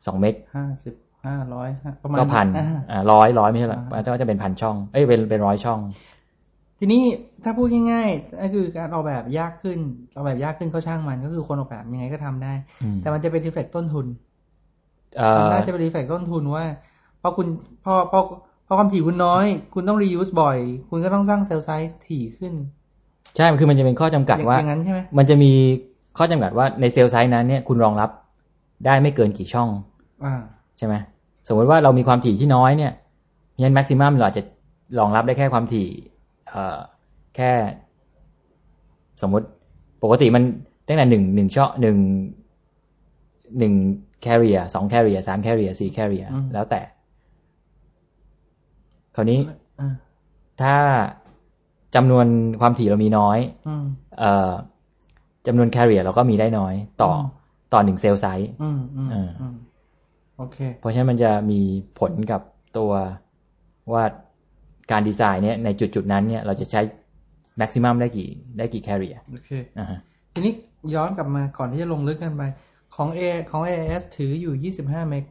สองเมกห้าสิบห้าร้อยประมาณก็พันอ่าอ่าร้อยร้อยไม่ใช่หรออ่าก็จะเป็นพันช่อง เอ้ยเป็นเป็นร้อยช่อง ทีนี้ถ้าพูดง่ายๆก็คือการออกแบบยากขึ้นออกแบบยากขึ้นก็ช่างมันก็คือคนออกแบบยังไงก็ทำได้อืมแต่มันจะเป็น reflect ต้นทุนเอ่อ ทำได้จะเป็น reflect ต้นทุนว่าเพราะคุณพอพอพอความถี่คุณน้อย คุณต้อง reuse บ่อย คุณก็ต้องสร้าง cell site ถี่ขึ้น ใช่คือมันจะเป็นข้อจำกัดว่าอย่างนั้นใช่ไหมมันจะมีข้อจำกัดว่าใน cell site นั้นเนี่ยคุณรองรับได้ไม่เกินกี่ช่องอ่าใช่ไหมสมมติว่าเรามีความถี่ที่น้อยเนี่ยเพราะฉะนั้น maximum เราอาจจะรองรับได้แค่ความถี่เอ่อแค่ สมมติปกติมันตั้งแต่หนึ่งหนึ่งช่องหนึ่ง หนึ่ง carrier สอง carrier สาม carrier สี่ carrier อืมแล้วแต่ คราวนี้อ่าถ้าจำนวนความถี่เรามีน้อยอืมเอ่อจำนวน carrier เราก็มีได้น้อย ต่ออืมต่อหนึ่ง cell siteอืมอืมอ่าอืมโอเค เพราะฉะนั้นมันจะมีผลกับตัวว่าการดีไซน์เนี่ยในจุดจุดๆนั้นเนี่ยเราจะใช้แม็กซิมัมได้กี่ได้กี่แคริเอร์โอเคนะฮะทีนี้ย้อนกลับมาก่อนที่จะลงลึกกันไป ของ A ของ AIS ถืออยู่ 25 เมก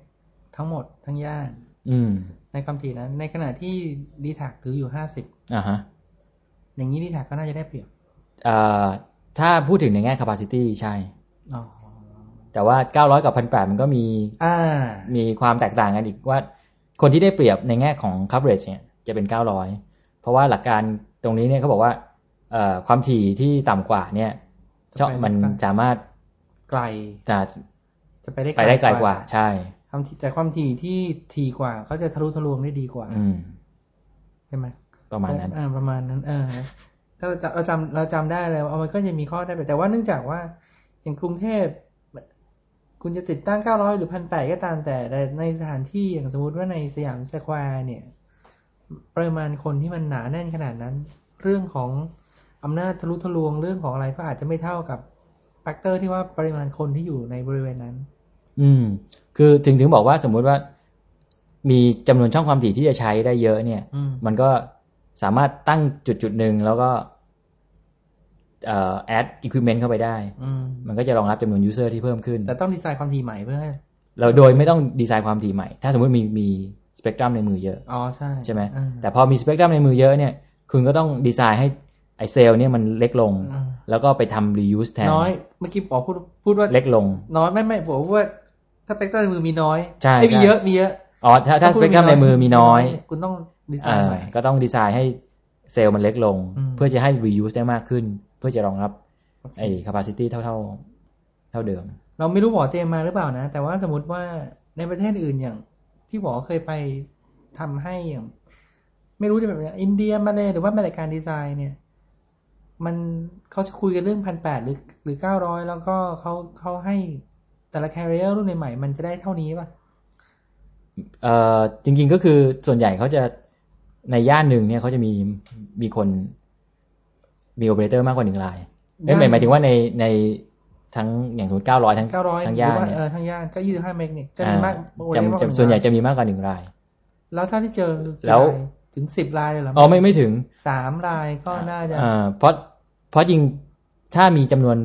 ทั้งหมดทั้งย่านอืมในความถี่นั้น ในขณะที่ d t a c ถืออยู่ 50อ่าฮะอย่างนี้ d t a c ก็น่าจะได้เปรียบเอ่อถ้าพูดถึงในแง่ capacity ใช่อ๋อแต่ว่า 900 กับ 1,800 มันก็มีอ่ามีความแตกต่างกันอีกว่า คนที่ได้เปรียบในแง่ของ coverage เนี่ยจะเป็น 900 เพราะว่าหลักการตรงนี้เนี่ยเขาบอกว่าเอ่อความถี่ที่ต่ำกว่าเนี่ยจะไปมันได้สามารถ ไกลจะจะไปได้ไปได้ไกลกว่า ใช่ความถี่แต่ความถี่ที่ถี่กว่าเขาจะทะลุทะลวงได้ดีกว่า อืมใช่ไหมประมาณนั้นอ่าประมาณนั้น เออถ้าเราจำเราจำเราจำได้เลยว่ามันก็จะมีข้อได้เปรียบแต่ว่าเนื่องจากว่า อย่างกรุงเทพคุณจะติดตั้ง 900 หรือ 1,800 ก็ตามแต่แต่ในสถานที่อย่างสมมติว่าในสยามสแควร์เนี่ย ปริมาณคนที่มันหนาแน่นขนาดนั้น เรื่องของอำนาจทะลุทะลวงเรื่องของอะไรก็อาจจะไม่เท่ากับ factor ที่ว่าปริมาณคนที่อยู่ในบริเวณนั้น อืม คือถึงถึงบอกว่าสมมุติว่า มีจำนวนช่องความถี่ที่จะใช้ได้เยอะเนี่ยอืมมันก็สามารถตั้งจุดจุดหนึ่งแล้วก็เอ่อ add equipment เข้าไปได้อืมมันก็จะรองรับจำนวน user ที่เพิ่มขึ้น แต่ต้องดีไซน์ความถี่ใหม่เพื่อให้เราโดยไม่ต้องดีไซน์ความถี่ใหม่ ถ้าสมมติมีมีสเปกตรัมในมือเยอะ อ๋อ ใช่ ใช่ไหมอ่าแต่พอมีสเปกตรัมในมือเยอะเนี่ย คุณก็ต้องดีไซน์ให้ไอ เซลล์เนี่ยมันเล็กลงอ่าแล้วก็ไปทำ reuse แทน น้อย เมื่อกี้ปอพูดพูดว่าเล็กลง น้อยไม่ไม่ผมว่า ถ้าสเปกตรัมในมือมีน้อยใช่ไม่มีใช่เยอะมีเยอะอ๋อถ้าถ้าสเปกตรัมในมือมีน้อย คุณต้องดีไซอ่าน์ใหม่ก็ต้องดีไซน์ให้เซลล์มันเล็กลงอืมเพื่อจะให้ reuse ได้มากขึ้น เพื่อจะรองรับโอเคไอ้ capacity เท่าเท่าเท่าเดิม เราไม่รู้หมอเตรียมมาหรือเปล่านะ แต่ว่าสมมติว่าในประเทศอื่นอย่าง ที่บอกว่าเคยไปทำให้อย่าง ไม่รู้จะแบบอย่างอินเดียมาเลยหรือว่ามาเลการดีไซน์เนี่ย มันเขาจะคุยกันเรื่องพันแปดหรือหรือเก้าร้อยแล้วก็เขาเขาให้แต่ละแคริเออร์รุ่นใหม่ๆมันจะได้เท่านี้ป่ะเอ่อจริง ๆก็คือส่วนใหญ่เขาจะในย่านหนึ่งเนี่ยเขาจะมีมีคนมีโอเปอเรเตอร์มากกว่าหนึ่งรายเอ้ยหมายหมายถึงว่าในในทั้งอย่างสมมติเก้าร้อยทั้งเก้าร้อยทั้งย่านเนี่ยเออทั้งย่านก็ยี่สิบห้าเมกเนี่ยจะมีมากอ่าจะมากกจะว่าส่วนใหญ่งรายจะมีมากกว่าหนึ่งราย แล้วถ้าที่เจอแล้วกี่ราย ถึงสิบรายเลยเหรออ๋อไม่ไม่ถึงสามรายก็น่าจะอ่าเพราะเพราะจริงถ้ามีจำนวน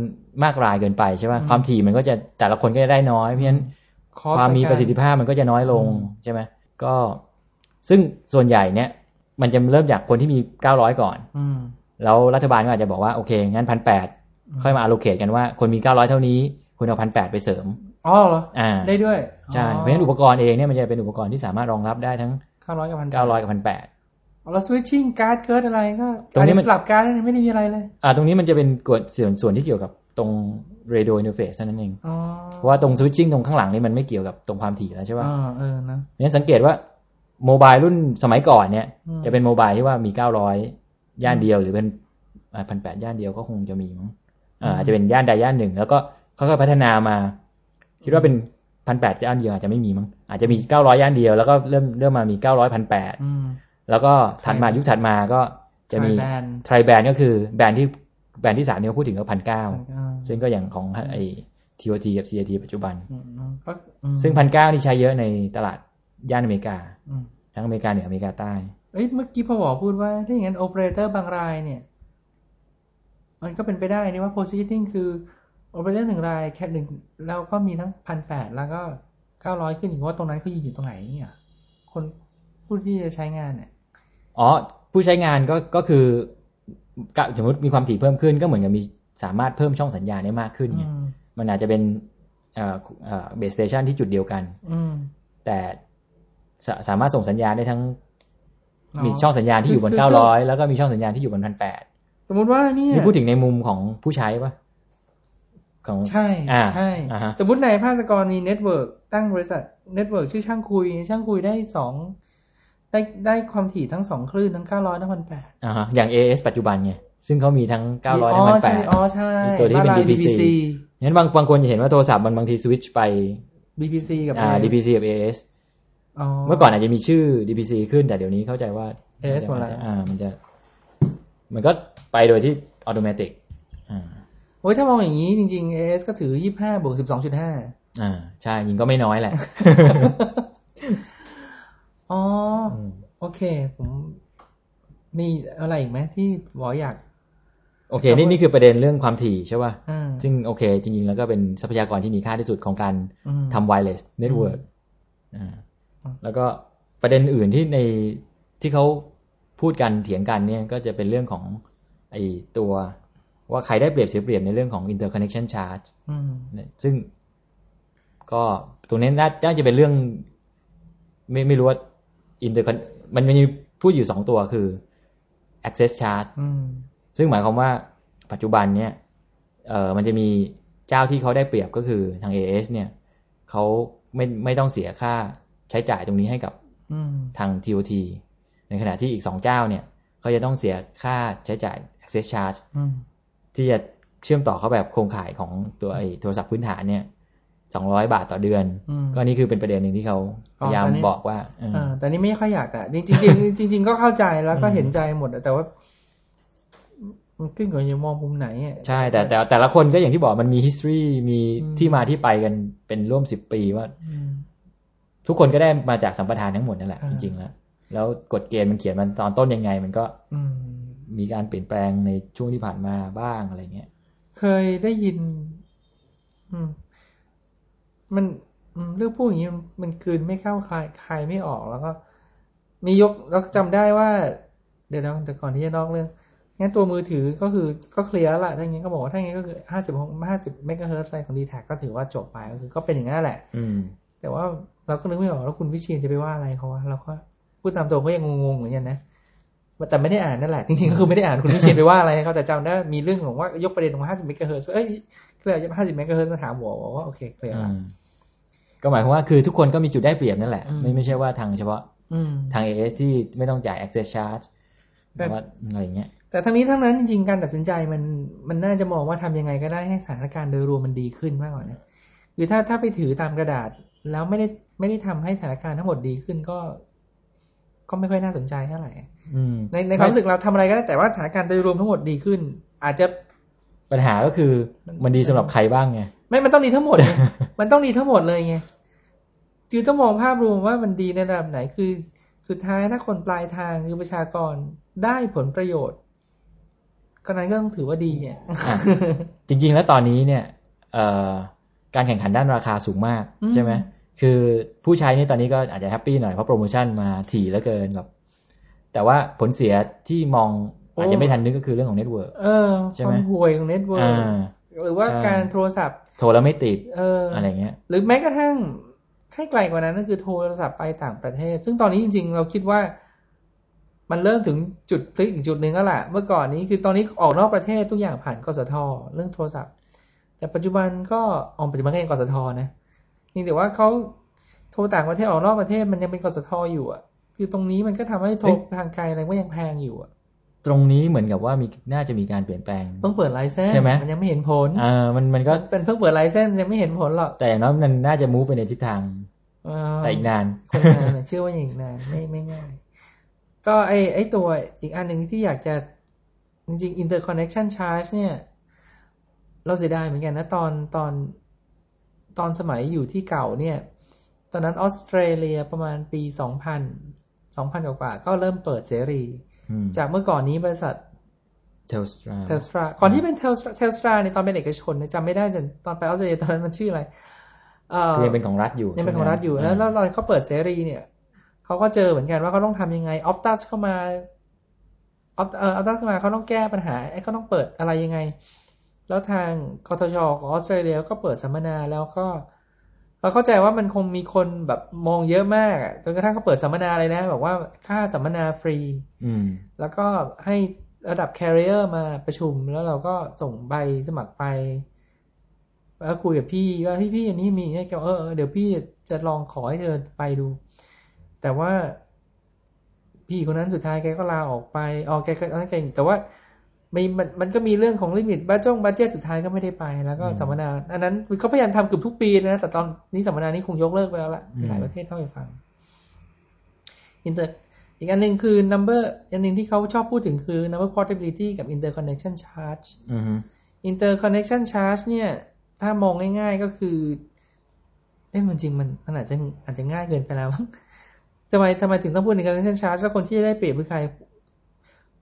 มากรายเกินไปใช่ป่ะอืมความถี่มันก็จะแต่ละคนก็จะได้น้อยเพราะฉะนั้น cost ความมีในกประสิทธิภาพมันก็จะน้อยลงอืมใช่ไหมก็ซึ่งส่วนใหญ่เนี่ย มันจะเริ่มจากคนที่มีเก้าร้อยก่อนอืมแล้วรัฐบาลก็อาจจะบอกว่าโอเค งั้นพันแปดค่อยมา allocate กันว่า คนมีเก้าร้อยเท่านี้ คุณเอาพันแปดไปเสริมอ๋อเหรออ่าได้ด้วยใช่เพราะฉะนั้นอุปกรณ์เองเนี่ยมันจะเป็นอุปกรณ์ที่สามารถรองรับได้ทั้งเก้าร้อยกับพันเก้าร้อยกับพันแปด แล้ว switching การ์ดเกิดอะไรก็ตรงนี้มันสลับการ์ดไม่ได้มีอะไรเลย อ่า ตรงนี้มันจะเป็นกฎส่วนส่วนที่เกี่ยวกับตรง radio interface เท่านั้นเองอ๋อเพราะว่าตรง switching ตรงข้างหลังนี่มันไม่เกี่ยวกับตรงความถี่แล้วใช่ป่ะอ่าเออนะงั้นสังเกตว่า mobile รุ่นสมัยก่อนเนี่ยอืมจะเป็น mobile ที่ว่ามีเก้าร้อยย่านเดียวหรือเป็นพันแปดย่านเดียวก็คงจะมีมั้งอ่าอาจจะเป็นย่านใดย่านหนึ่ง แล้วก็ค่อยๆพัฒนามา คิดว่าเป็นพันแปดย่านเดียวอาจจะไม่มีมั้งอาจจะมีเก้าร้อยย่านเดียวแล้วก็เริ่มเริ่มมามีเก้าร้อยพันแปดอืม แล้วก็ถัดมายุคถัดมาก็จะมี Tri-band ไทรแบนก็คือแบรนด์ที่แบรนด์ที่สามเนี่ยเขาพูดถึงก็พันเก้าอ่าซึ่งก็อย่างของไอ้ TOT กับ CAT ปัจจุบันอืมอืมก็อืมซึ่งพันเก้านี่ใช้เยอะในตลาดย่านอเมริกาอืมทั้งอเมริกาเหนืออเมริกาใต้เอ้ยเมื่อกี้พอบอกพูดว่าถ้าอย่างนั้นโอเปอเรเตอร์บางรายเนี่ย มันก็เป็นไปได้นี่ว่า positioning คือโอเปอเรเตอร์หนึ่งรายแค่หนึ่งแล้วก็มีทั้งพันแปดแล้วก็เก้าร้อยขึ้นอีกว่าตรงนั้นเขายืนอยู่ตรงไหนเนี่ยคนผู้ที่จะใช้งานเนี่ย อ๋อ ผู้ใช้งานก็ก็คือกะสมมติมีความถี่เพิ่มขึ้นก็เหมือนกับมีสามารถเพิ่มช่องสัญญาณได้มากขึ้นไงอืมมันอาจจะเป็นเอ่อเอ่อเบสสเตชันที่จุดเดียวกันอืมแต่สาสามารถส่งสัญญาณได้ทั้งอ๋อมีช่องสัญญาณที่อยู่บนคือเก้าร้อยแล้วก็มีช่องสัญญาณที่อยู่บนพันแปดสมมุติว่าเนี่ยนี่พูดถึงในมุมของผู้ใช้ปะของใช่อ่าใช่อ่าฮะสมมติในภาสกรมี network ตั้งบริษัท network ชื่อช่างคุย ช่างคุยได้สอง ได้ได้ความถี่ทั้งสองคลื่นทั้งเก้าร้อยทั้งพันแปดอ่าฮะอย่าง AS ปัจจุบันไงซึ่งเขามีทั้งเก้าร้อยทั้งพันแปดอ๋อใช่มีตัวที่เป็นบ้ารา DPC งั้นบางบางคนจะเห็นว่าโทรศัพท์มันบางทีสวิตช์ไป BBC กับอ่า AS DPC กับ AS อ๋อเมื่อก่อนอาจจะมีชื่อ DPC ขึ้นแต่เดี๋ยวนี้เข้าใจว่า AS หมดแล้วอ่า มันจะ มันก็ไปโดยที่อัตโนมัติอ่าโอ้ยถ้ามองอย่างนี้จริงๆ AS ก็ถือยี่ห้าบวกสิบสองจุดห้าอ่าใช่ยิงก็ไม่น้อยแหละ อ๋ออืมโอเค ผมมีอะไรอีกไหมที่หมออยาก โอเค นี่นี่คือประเด็นเรื่องความถี่ใช่ป่ะอ่าซึ่งโอเค จริง ๆ แล้วก็เป็นทรัพยากรที่มีค่าที่สุดของการอืมทำ wireless network อ่าอืมแล้วก็ประเด็นอื่นที่ในที่เขาพูดกันเถียงกันเนี่ยก็จะเป็นเรื่องของไอตัวว่าใครได้เปรียบเสียเปรียบในเรื่องของ interconnection charge อืมเนี่ยซึ่งก็ตรงนี้น่าน่าจะเป็นเรื่อง ไม่ไม่รู้ว่า intercon มันมีพูดอยู่สองตัวคือ access charge อืมซึ่งหมายความว่าปัจจุบันเนี่ยเออมันจะมีเจ้าที่เขาได้เปรียบก็คือทาง AS เนี่ยเขาไม่ไม่ต้องเสียค่าใช้จ่ายตรงนี้ให้กับอืมทาง TOT ในขณะที่อีกสองเจ้าเนี่ยเขาจะต้องเสียค่าใช้จ่าย access charge อืมที่จะเชื่อมต่อเข้าแบบโครงข่ายของตัวไอ้โทรศัพท์พื้นฐานเนี่ย สองร้อยบาทต่อเดือนอืมก็นี่คือเป็นประเด็นหนึ่งที่เขาพยายามอ๋อตอนนี้บอกว่าเอออ่าแต่นี่ไม่ค่อยอยากอะจริงจริงๆจริงๆก็เข้าใจแล้วก็อืมเห็นใจหมดอะแต่ว่ามันขึ้นกับจะมองมุมไหนอะใช่แต่แต่แต่ละคนก็อย่างที่บอกมันมี history มีอืมที่มาที่ไปกันเป็นร่วมสิบปีว่าอืมทุกคนก็ได้มาจากสัมปทานทั้งหมดนั่นแหละอ่าจริงๆแล้วแล้วกฎเกณฑ์มันเขียนมันตอนต้นยังไง มันก็อืมมีการเปลี่ยนแปลงในช่วงที่ผ่านมาบ้างอะไรเงี้ย เคยได้ยินอื มมันอืมเรื่องพูดอย่างนี้มันมันคืนไม่เข้าใครใครไม่ออกแล้วก็ มียกเราจำได้ว่า เดี๋ยวนะแต่ก่อนที่จะนอกเรื่องงั้นตัวมือถือก็คือก็ clear แล้วล่ะถ้าอย่างนี้ก็บอกว่าถ้าอย่างนี้ก็คือห้าสิบห้าสิบเมกะเฮิร์ตอะไรของดีแทคก็ถือว่าจบไปก็คือก็เป็นอย่างนั้นแหละ อืมแต่ว่าเราก็นึกไม่ออกแล้วคุณวิเชียนจะไปว่าอะไรเขาวะเราก็พูดตามตรงก็ยังงงๆเหมือนกันนะแต่ไม่ได้อ่านนั่นแหละจริงๆก็คือไม่ได้อ่านคุณวิเชียนไปว่าอะไรเขาแต่จำได้มีเรื่องของว่ายกประเด็นของ50เมกะเฮิร์ตเอ้ย clear 50เมกะเฮิร์ตมาถามหัวบอกว่าโอเค clear ละอืมก็หมายความว่าคือทุกคนก็มีจุดได้เปรียบนั่นแหละอืมไม่ไม่ใช่ว่าทางเฉพาะอืมทาง AS ที่ไม่ต้องจ่าย access charge แต่แต่ว่าอะไรอย่างเงี้ย แต่ทั้งนี้ทั้งนั้นจริงๆการตัดสินใจมันมันน่าจะมองว่าทำยังไงก็ได้ให้สถานการณ์โดยรวมมันดีขึ้นมากกว่านะคือถ้าถ้าไปถือตามกระดาษ แล้วไม่ได้ไม่ได้ทำให้สถานการณ์ทั้งหมดดีขึ้นก็ ก็ไม่ค่อยน่าสนใจเท่าไหร่อืมในในความรู้สึกเราทำอะไรก็ได้แต่ว่าสถานการณ์โดยรวมทั้งหมดดีขึ้น อาจจะ ปัญหาก็คือมันดีสำหรับใครบ้างไงไม่มันต้องดีทั้งหมดไงมันต้องดีทั้งหมดเลยไงคือต้องมองภาพรวมว่ามันดีในระดับไหนคือ สุดท้ายถ้าคนปลายทางคือประชากรได้ผลประโยชน์ก็นั้นก็ต้องถือว่าดีเนี่ยอะจริง ๆ แล้วตอนนี้เนี่ย เอ่อการแข่งขันด้านราคาสูงมากอืมใช่ไหมคือผู้ใช้นี่ตอนนี้ก็อาจจะแฮปปี้หน่อยเพราะโปรโมชั่นมาถี่เหลือเกินแบบแต่ว่าผลเสียที่มอง อาจจะไม่ทันนึกก็คือเรื่องของ network เออใช่ไหมวามห่วยของ network อ่าหรือว่าใช่การโทรศัพท์ โทรแล้วไม่ติดเออออะไรเงี้ย หรือแม้กระทั่งให้ไกลกว่านั้นก็คือโทรศัพท์ไปต่างประเทศ ซึ่งตอนนี้จริง ๆ เราคิดว่ามันเริ่มถึงจุดพลิกอีกจุดหนึ่งแล้วล่ะ เมื่อก่อนนี้คือตอนนี้ออกนอกประเทศทุกอย่างผ่านกสทเรื่องโทรศัพท์ แต่ปัจจุบันก็ออกปัจจุบันก็ยังกสทนะนี่แต่ว่าเขาโทรต่างประเทศออกนอกประเทศมันยังเป็นกสทอยู่อะ คือตรงนี้มันก็ทำให้โทรเอ้ยทางไกลอะไรก็ยังแพงอยู่อะ ตรงนี้เหมือนกับว่ามีน่าจะมีการเปลี่ยนแปลงเพิ่งเปิดไลเซนส์ใช่ไหมมันยังไม่เห็นผลอ่ามันมันก็เป็นเพิ่งเปิดไลเซนส์ยังไม่เห็นผลหรอกแต่อย่างน้อยมันน่าจะมูฟไปในทิศทางเออแต่อีกนานคงนานอะเชื่อว่าอย่างอีกนานไม่ไม่ง่าย ก็ไอไอตัวอีกอันหนึ่งที่อยากจะจริงๆ interconnection charge เนี่ย เราเสียดายเหมือนกันนะ ตอนตอนตอนสมัยอยู่ที่เก่าเนี่ย ตอนนั้นออสเตรเลียประมาณปีสองพันสองพันกว่าๆก็เริ่มเปิดเสรีอืม จากเมื่อก่อนนี้บริษัท Telstra Telst ra ก่อนที่เป็น Tels Telstra ในตอนเป็นเอกชนเนี่ยจำไม่ได้จนตอนไปออสเตรเลียตอนนั้นมันชื่ออะไรเอ่อคือยังเป็นของรัฐอยู่ยังเป็นของรัฐอยู่ใช่ไหมแล้วแล้วตอนเขาเปิดเสรีเนี่ยเขาก็เจอเหมือนกันว่าเขาต้องทำยังไงออ t ตัสเข้ามาออฟเอ่อออ t ตัสเข้ามาเขาต้องแก้ปัญหาไอ้เขาต้องเปิดอะไรยังไง แล้วทางกทชของออสเตรเลียก็เปิดสัมมนาแล้วก็ เราเข้าใจว่ามันคงมีคนแบบมองเยอะมากอะจนกระทั่งเขาเปิดสัมมนาเลยนะบอกว่าค่าสัมมนาฟรี อืมแล้วก็ให้ระดับ carrier มาประชุมแล้วเราก็ส่งใบสมัครไป แล้วคุยกับพี่ว่าพี่พี่อันนี้มีเนี่ยแกบอกเออเออเดี๋ยวพี่จะลองขอให้เธอไปดู แต่ว่าพี่คนนั้นสุดท้ายแกก็ลาออกไปออกแกก็นั่นแกแต่ว่า มีมันมันก็มีเรื่องของ limit budget งบ budget สุดท้ายก็ไม่ได้ไป แล้วก็อืมสัมมนาอันนั้นเขาพยายามทำเกือบทุกปีนะแต่ตอนนี้สัมมนานี้คงยกเลิกไปแล้วล่ะมีหลายอืมประเทศเข้าไปฟังอินเตอร์อีกอันหนึ่งคือ number อันหนึ่งที่เขาชอบพูดถึงคือ number portability กับ interconnection charge อือฮึ interconnection charge เนี่ย ถ้ามองง่าย ๆก็คือเอ้มันจริงมันมันอาจจะอาจจะง่ายเกินไปแล้วทำไมทำไมถึงต้องพูด interconnection charge แล้วคนที่จะได้เปรียบคือใคร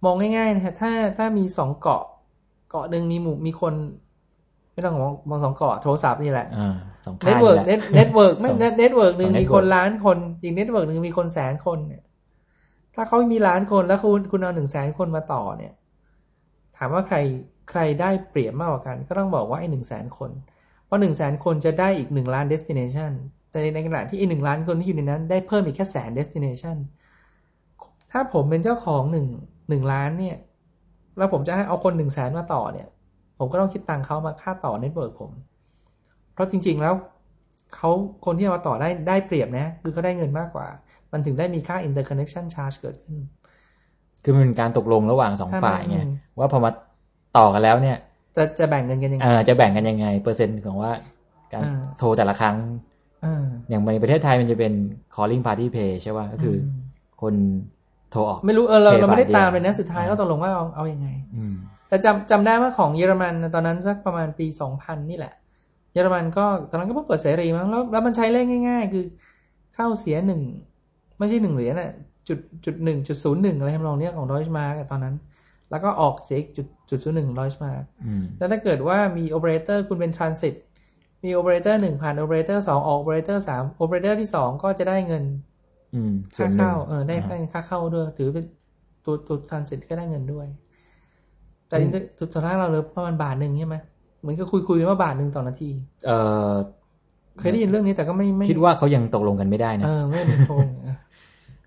มองง่ายๆนะฮะถ้าถ้ามีสองเกาะ เกาะหนึ่งมีหมู่มีคน ไม่ต้องมองมองสองเกาะโทรศัพท์นี่แหละอ่าสองข้างเน็ตเวิร์กแหละ network ไม่สอง network หนึ่งสองมี network คนล้านคนอีก network หนึ่งมีคนแสนคนเนี่ย ถ้าเขามีล้านคนแล้วคุณคุณเอาหนึ่งแสนคนมาต่อเนี่ย ถามว่าใครใครได้เปรียบมากกว่ากัน ก็ต้องบอกว่าไอ้หนึ่งแสนคน เพราะหนึ่งแสนคนจะได้อีกหนึ่งล้าน destination แต่ในขณะที่ไอ้หนึ่งล้านคนที่อยู่ในนั้น ได้เพิ่มอีกแค่แสน destination ถ้าผมเป็นเจ้าของหนึ่ง หนึ่งล้านเนี่ย แล้วผมจะให้เอาคนหนึ่งแสนมาต่อเนี่ย ผมก็ต้องคิดตังค์เขามาค่าต่อ network ผม เพราะจริง ๆแล้วเขาคนที่เอามาต่อได้ได้เปรียบนะ คือเขาได้เงินมากกว่า มันถึงได้มีค่า interconnection charge เกิดขึ้น คือมันเป็นการตกลงระหว่างสองใช่ฝ่ายไงอืมว่าพอมาต่อกันแล้วเนี่ย จะจะแบ่งเงินกันยังไงเอ่อจะแบ่งกันยังไง เปอร์เซ็นต์ของว่า การอ่าโทรแต่ละครั้งอ่าอย่างในประเทศไทยมันจะเป็น calling party pay ใช่ป่ะก็คืออมคน โทรออก ไม่รู้เออเรา pay เราไม่ได้ by ตาม day เลยนะสุดท้ายอ่าก็ตกลงว่าเอาเอายังไงอืมแต่จำจำได้ว่าของเยอรมันตอนนั้นสักประมาณปีสองพันนี่แหละ เยอรมันก็ตอนนั้นก็เพิ่งเปิดเสรีมั้งแล้วแล้วมันใช้เลขง่าย ๆ คือเข้าเสียหนึ่งไม่ใช่หนึ่งเหรียญอะจุดจุดหนึ่งจุดศูนย์หนึ่งอะไรทำนองเนี้ยของดอยชมาร์กตอนนั้น แล้วก็ออกเสียอีกจุดจุดศูนย์หนึ่ง Deutsche Mark อืมแล้วถ้าเกิดว่ามีโอเปอเรเตอร์คุณเป็น transit มีโอเปอเรเตอร์หนึ่งผ่านโอเปอเรเตอร์สองออกโอเปอเรเตอร์สามโอเปอเรเตอร์ที่สองก็จะได้เงิน อืมส่ค่าวนหนึ่งเข้าเออได้าได้ค่าเข้าด้วย ถือเป็นตัวตัว transit ก็ได้เงินด้วย แต่อืมอินเตอร์สุดท้ายเราเหลือประมาณบาทหนึ่งใช่ไหมเหมือนก็คุยคุยกันว่าบาทหนึ่งต่อนาที เอ่อเคยได้ยินเรื่องนี้แต่ก็ไม่ไม่ คิดว่าเขายังตกลงกันไม่ได้นะเออไม่เป็นโทงอะ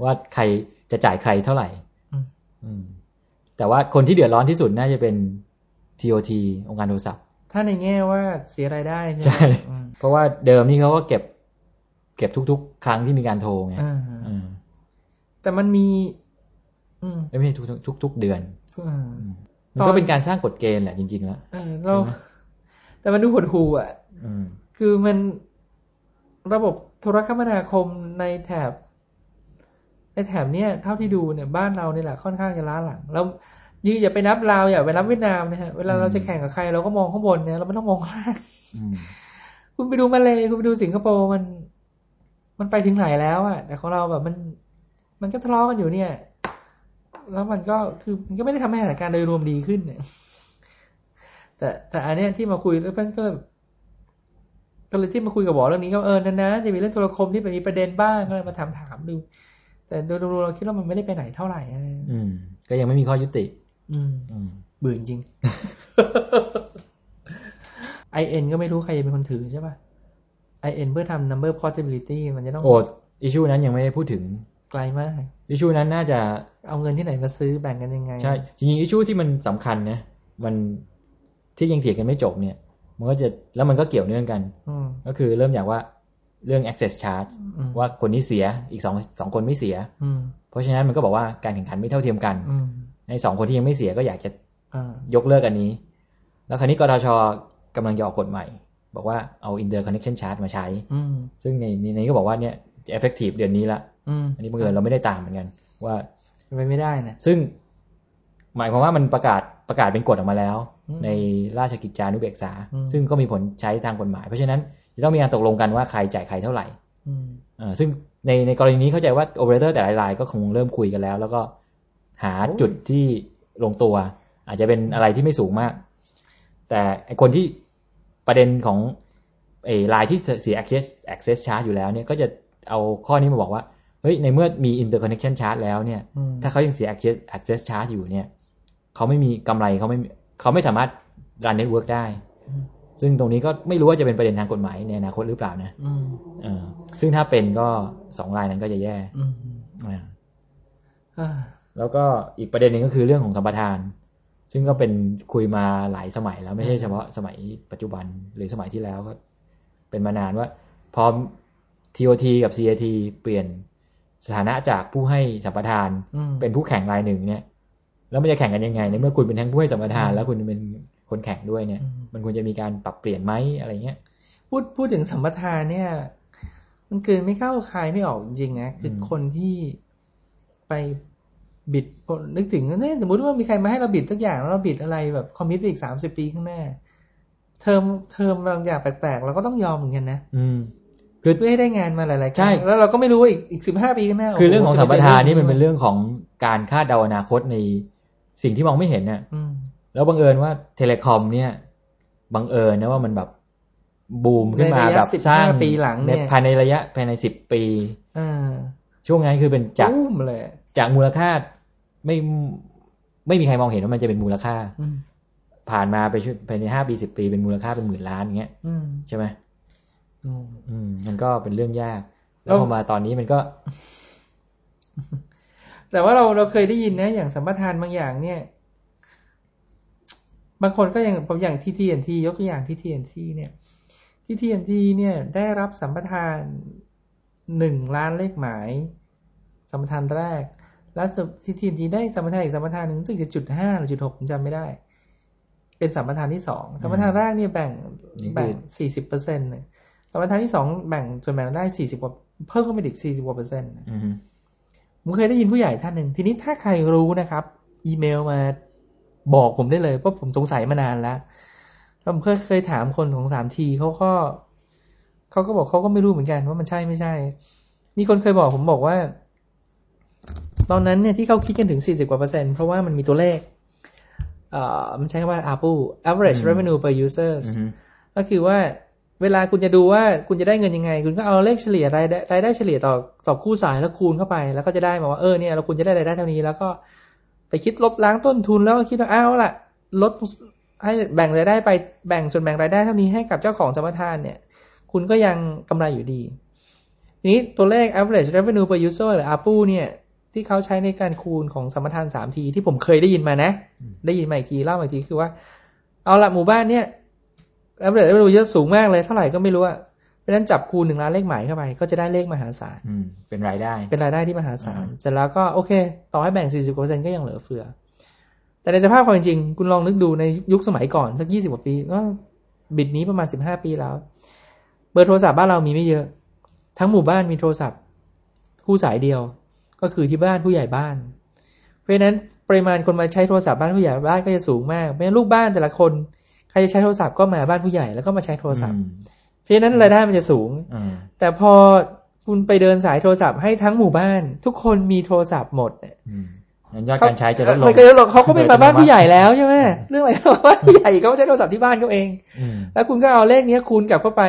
ว่าใครจะจ่ายใครเท่าไหร่อืมอืมแต่ว่าคนที่เดือดร้อนที่สุดน่าจะเป็น TOT องค์การโทรศัพท์ ถ้าในแง่ว่าเสียรายได้ใช่ไหมใช่อืมเพราะว่าเดิมนี่เขาก็เก็บ เก็บทุก ๆ ครั้งที่มีการโทรไงอ่าอืมแต่มันมีอืมไม่ใช่ทุกทุกทุกๆเดือนอ่ามันตอก็นเป็นการสร้างกฎเกณฑ์แหละจริงๆแล้วเออเราใช่ไหมแต่มันดูหดหู่อะอืมคือมันระบบโทรคมนาคมในแถบ ในแถบเนี้ยเท่าที่ดูเนี่ยบ้านเราเนี่ยแหละค่อนข้างจะล้าหลังแล้วยือย่าไปนับลาวอย่าไปนับเวียดนามนะฮะเวลาเราจะแข่งกับใครเราก็มองข้างบนเนี่ยเราไม่ต้องมองข้างล่างอืมคุณไปดูมาเลยคุณไปดูสิงคโปร์มัน มันไปถึงไหนแล้วอะแต่ของเราแบบมัน มันก็ทะเลาะกันอยู่เนี่ย แล้วมันก็คือมันก็ไม่ได้ทำให้สถานการณ์โดยรวมดีขึ้นเนี่ยแต่แต่อันเนี้ยที่มาคุยแล้วเพื่อนก็เลยก็เลยที่มาคุยกับบอกเรื่องนี้ก็เออนะๆจะมีเรื่องโทรคมที่เป็นมีประเด็นบ้างก็เลยมาถามถามดู แต่โดยรวมๆเราคิดว่ามันไม่ได้ไปไหนเท่าไหร่อะอืม ก็ยังไม่มีข้อยุติอืมอืมเบื่อจริงไอเอ็นก็ไม่รู้ใครจะเป็นคนถือใช่ป่ะ ไอเอ็นเพื่อทำ number portability มันจะต้องโอ้อิชูนั้นยังไม่ได้พูดถึงไกลมากอิชูนั้นน่าจะเอาเงินที่ไหนมาซื้อแบ่งกันยังไง ใช่ จริงๆอิชูที่มันสำคัญนะมันที่ยังเถียงกันไม่จบเนี่ย มันก็จะแล้วมันก็เกี่ยวเนื่องกันอืมก็คือเริ่มจากว่าเรื่อง access charge อืมว่าคนนี้เสียอีกสองสองคนไม่เสียอืมเพราะฉะนั้นมันก็บอกว่าการแข่งขันไม่เท่าเทียมกันอืมในสองคนที่ยังไม่เสียก็อยากจะอ่ายกเลิกอันนี้ แล้วคราวนี้กทชกำลังจะออกกฎใหม่ บอกว่าเอา interconnection charge มาใช้อืมซึ่งในในนี้ก็บอกว่าเนี่ยจะ effective เดือนนี้ละอืมอันนี้บังเอิญเราไม่ได้ตามเหมือนกัน ว่าเป็นไปไม่ได้นะซึ่ง หมายความว่ามันประกาศประกาศเป็นกฎออกมาแล้วอืมในราชกิจจานุเบกษาอืมซึ่งก็มีผลใช้ทางกฎหมาย เพราะฉะนั้นจะต้องมีการตกลงกันว่าใครจ่ายใครเท่าไหร่อืมเออซึ่งในในกรณีนี้เข้าใจว่าโอเปอเรเตอร์แต่ละรายก็คงเริ่มคุยกันแล้ว แล้วก็หาจุดที่ลงตัว อาจจะเป็นอะไรที่ไม่สูงมาก แต่ไอคนที่ ประเด็นของไอรายที่เสีย access access charge อยู่แล้วเนี่ยก็จะเอาข้อนี้มาบอกว่าเฮ้ยในเมื่อมี interconnection charge แล้วเนี่ยอืมถ้าเขายังเสีย access access charge อยู่เนี่ยเขาไม่มีกำไรเขาไม่เขาไม่สามารถ run network ได้ ซึ่งตรงนี้ก็ไม่รู้ว่าจะเป็นประเด็นทางกฎหมายในอนาคตหรือเปล่านะอืมเออซึ่งถ้าเป็นก็สองรายนั้นก็จะแย่อืมอ่าอ่าแล้วก็อีกประเด็นหนึ่งก็คือเรื่องของสัมปทาน ซึ่งก็เป็นคุยมาหลายสมัยแล้วไม่ใช่เฉพาะสมัยปัจจุบันหรือสมัยที่แล้วก็เป็นมานานว่า พอ TOT กับ CAT เปลี่ยนสถานะจากผู้ให้สัมปทานอืมเป็นผู้แข่งรายหนึ่งเนี่ย แล้วมันจะแข่งกันยังไงในเมื่อคุณเป็นทั้งผู้ให้สัมปทานอืมแล้วคุณเป็นคนแข่งด้วยเนี่ยอืมมันควรจะมีการปรับเปลี่ยนไหมอะไรเงี้ยพูดพูดถึงสัมปทานเนี่ย มันเกินไม่เข้าคายไม่ออกจริงๆนะคืออมคนที่ไป bid นึกถึงเนี่ยสมมติว่ามีใครมาให้เรา bid สักอย่างแล้วเรา bid อะไรแบบ commit ไปอีกสามสิบปีข้างหน้า term term บางอย่างแปลกๆเราก็ต้องยอมเหมือนกันนะอืมคือเพื่อให้ได้งานมาหลายๆใช่ครั้งแล้วเราก็ไม่รู้ว่าอีกอีกสิบห้าปีข้างหน้า คือเรื่องของสัมปทานนี่มันจะเป็นเรื่องของการคาดเดาอนาคตในสิ่งที่มองไม่เห็นน่ะอืมแล้วบังเอิญว่า telecom เนี่ยบังเอิญนะว่ามันแบบบูมขึ้นมาในระยะแบบสร้าง15ปีหลังเนี่ยในภายในระยะภายในสิบปีอ่าช่วงนั้นคือเป็นจากตุ้มเลยจากมูลค่า ไม่ไม่มีใครมองเห็นว่ามันจะเป็นมูลค่าอืมผ่านมาไปช่วงภายในห้าปีสิบปีเป็นมูลค่าเป็นหมื่นล้านอย่างเงี้ยอืมใช่ไหมอืมอืมมันก็เป็นเรื่องยาก แล้แล้ววพอมาตอนนี้มันก็ แต่ว่าเราเราเคยได้ยินนะ อย่างสัมปทานบางอย่าง เนี่ย บางคนก็อย่างอย่างที่ TNT ยกตัวอย่างที่ TNT เนี่ยที่ TNT เนี่ย ได้รับสัมปทานหนึ่งล้านเลขหมาย สัมปทานแรก แล้วที่ TNT ได้สัมปทานอีกสัมปทานหนึ่งซึ่งจะจุดห้าหรือจุดหกผมจำไม่ได้ เป็นสัมปทานที่สองสัมปทานแรกเนี่ยแบ่งนี่คือแบ่งสี่สิบเปอร์เซ็นต์สัมปทานที่สองแบ่งส่วนแบ่งได้สี่สิบกว่าเพิ่มขึ้นไปอีกสี่สิบกว่าเปอร์เซ็นต์อืมผมเคยได้ยินผู้ใหญ่ท่านหนึ่งทีนี้ถ้าใครรู้นะครับ อีเมลมาบอกผมได้เลยเพราะผมสงสัยมานานแล้วแล้วผมเคยเคยถามคนของสามทีเขาก็เขาก็บอกเขาก็ไม่รู้เหมือนกันว่ามันใช่ไม่ใช่มีคนเคยบอกผมบอกว่า ตอนนั้นเนี่ยที่เขาคิดกันถึงสี่สิบกว่าเปอร์เซ็นต์เพราะว่ามันมีตัวเลขเอ่อมันใช้คำว่า ARPU average อืม revenue per users อืมก็คือว่าเวลาคุณจะดูว่าคุณจะได้เงินยังไง คุณก็เอาเลขเฉลี่ยรายได้รายได้เฉลี่ยต่อต่อคู่สายแล้วคูณเข้าไป แล้วก็จะได้มาว่าเออเนี่ยเราคุณจะได้รายได้เท่านี้ แล้วก็ไปคิดลบล้างต้นทุนแล้วก็คิดว่าอ้าวละลดให้แบ่งรายได้ไปแบ่งส่วนแบ่งรายได้เท่านี้ให้กับเจ้าของสัมปทานเนี่ย คุณก็ยังกำไรอยู่ดีทีนี้ตัวเลข average revenue per user หรือ ARPU เนี่ย ที่เขาใช้ในการคูณของสัมปทานสามทีที่ผมเคยได้ยินมานะ ได้ยินมาอีกทีเล่ามาอีกทีคือว่า เอาละหมู่บ้านเนี่ย average revenue เยอะสูงมากเลยเท่าไหร่ก็ไม่รู้อะไปราะฉะนั้นจับคูณหนึ่งล้านเลขหมายเข้าไป ก็จะได้เลขมหาศาลอืมเป็นรายได้ เป็นรายได้ที่มหาศาลอ่าเสร็จแล้วก็โอเค ต่อให้แบ่ง40%ก็ยังเหลือเฟือ แต่ในสภาพความเป็นจริง คุณลองนึกดูในยุคสมัยก่อนสัก20กว่าปีก็บิดนี้ประมาณ15ปีแล้ว เบอร์โทรศัพท์บ้านเรามีไม่เยอะ ทั้งหมู่บ้านมีโทรศัพท์ คู่สายเดียว ก็คือที่บ้านผู้ใหญ่บ้าน เพราะฉะนั้นปริมาณคนมาใช้โทรศัพท์บ้านผู้ใหญ่บ้านก็จะสูงมากเพราะฉะนั้นลูกบ้านแต่ละคนใครจะใช้โทรศัพท์ก็มาบ้านผู้ใหญ่แล้วก็มาใช้โทรศัพท์อืมเพราะฉะนั้นรายได้มันจะสูงอ่าแต่พอคุณไปเดินสายโทรศัพท์ให้ทั้งหมู่บ้าน ทุกคนมีโทรศัพท์หมดเนี่ยอืมงั้นยอดการใช้จะลดลงมันก็จะลดเขาก็ไม่มาบ้านผู้ใหญ่แล้วใช่ไหมเรื่องอะไรก็มาบ้านผู้ใหญ่เขาใช้โทรศัพท์ที่บ้านเขาเองอืมแล้วคุณก็เอาเลขเนี้ยคูณกลับเข้าไป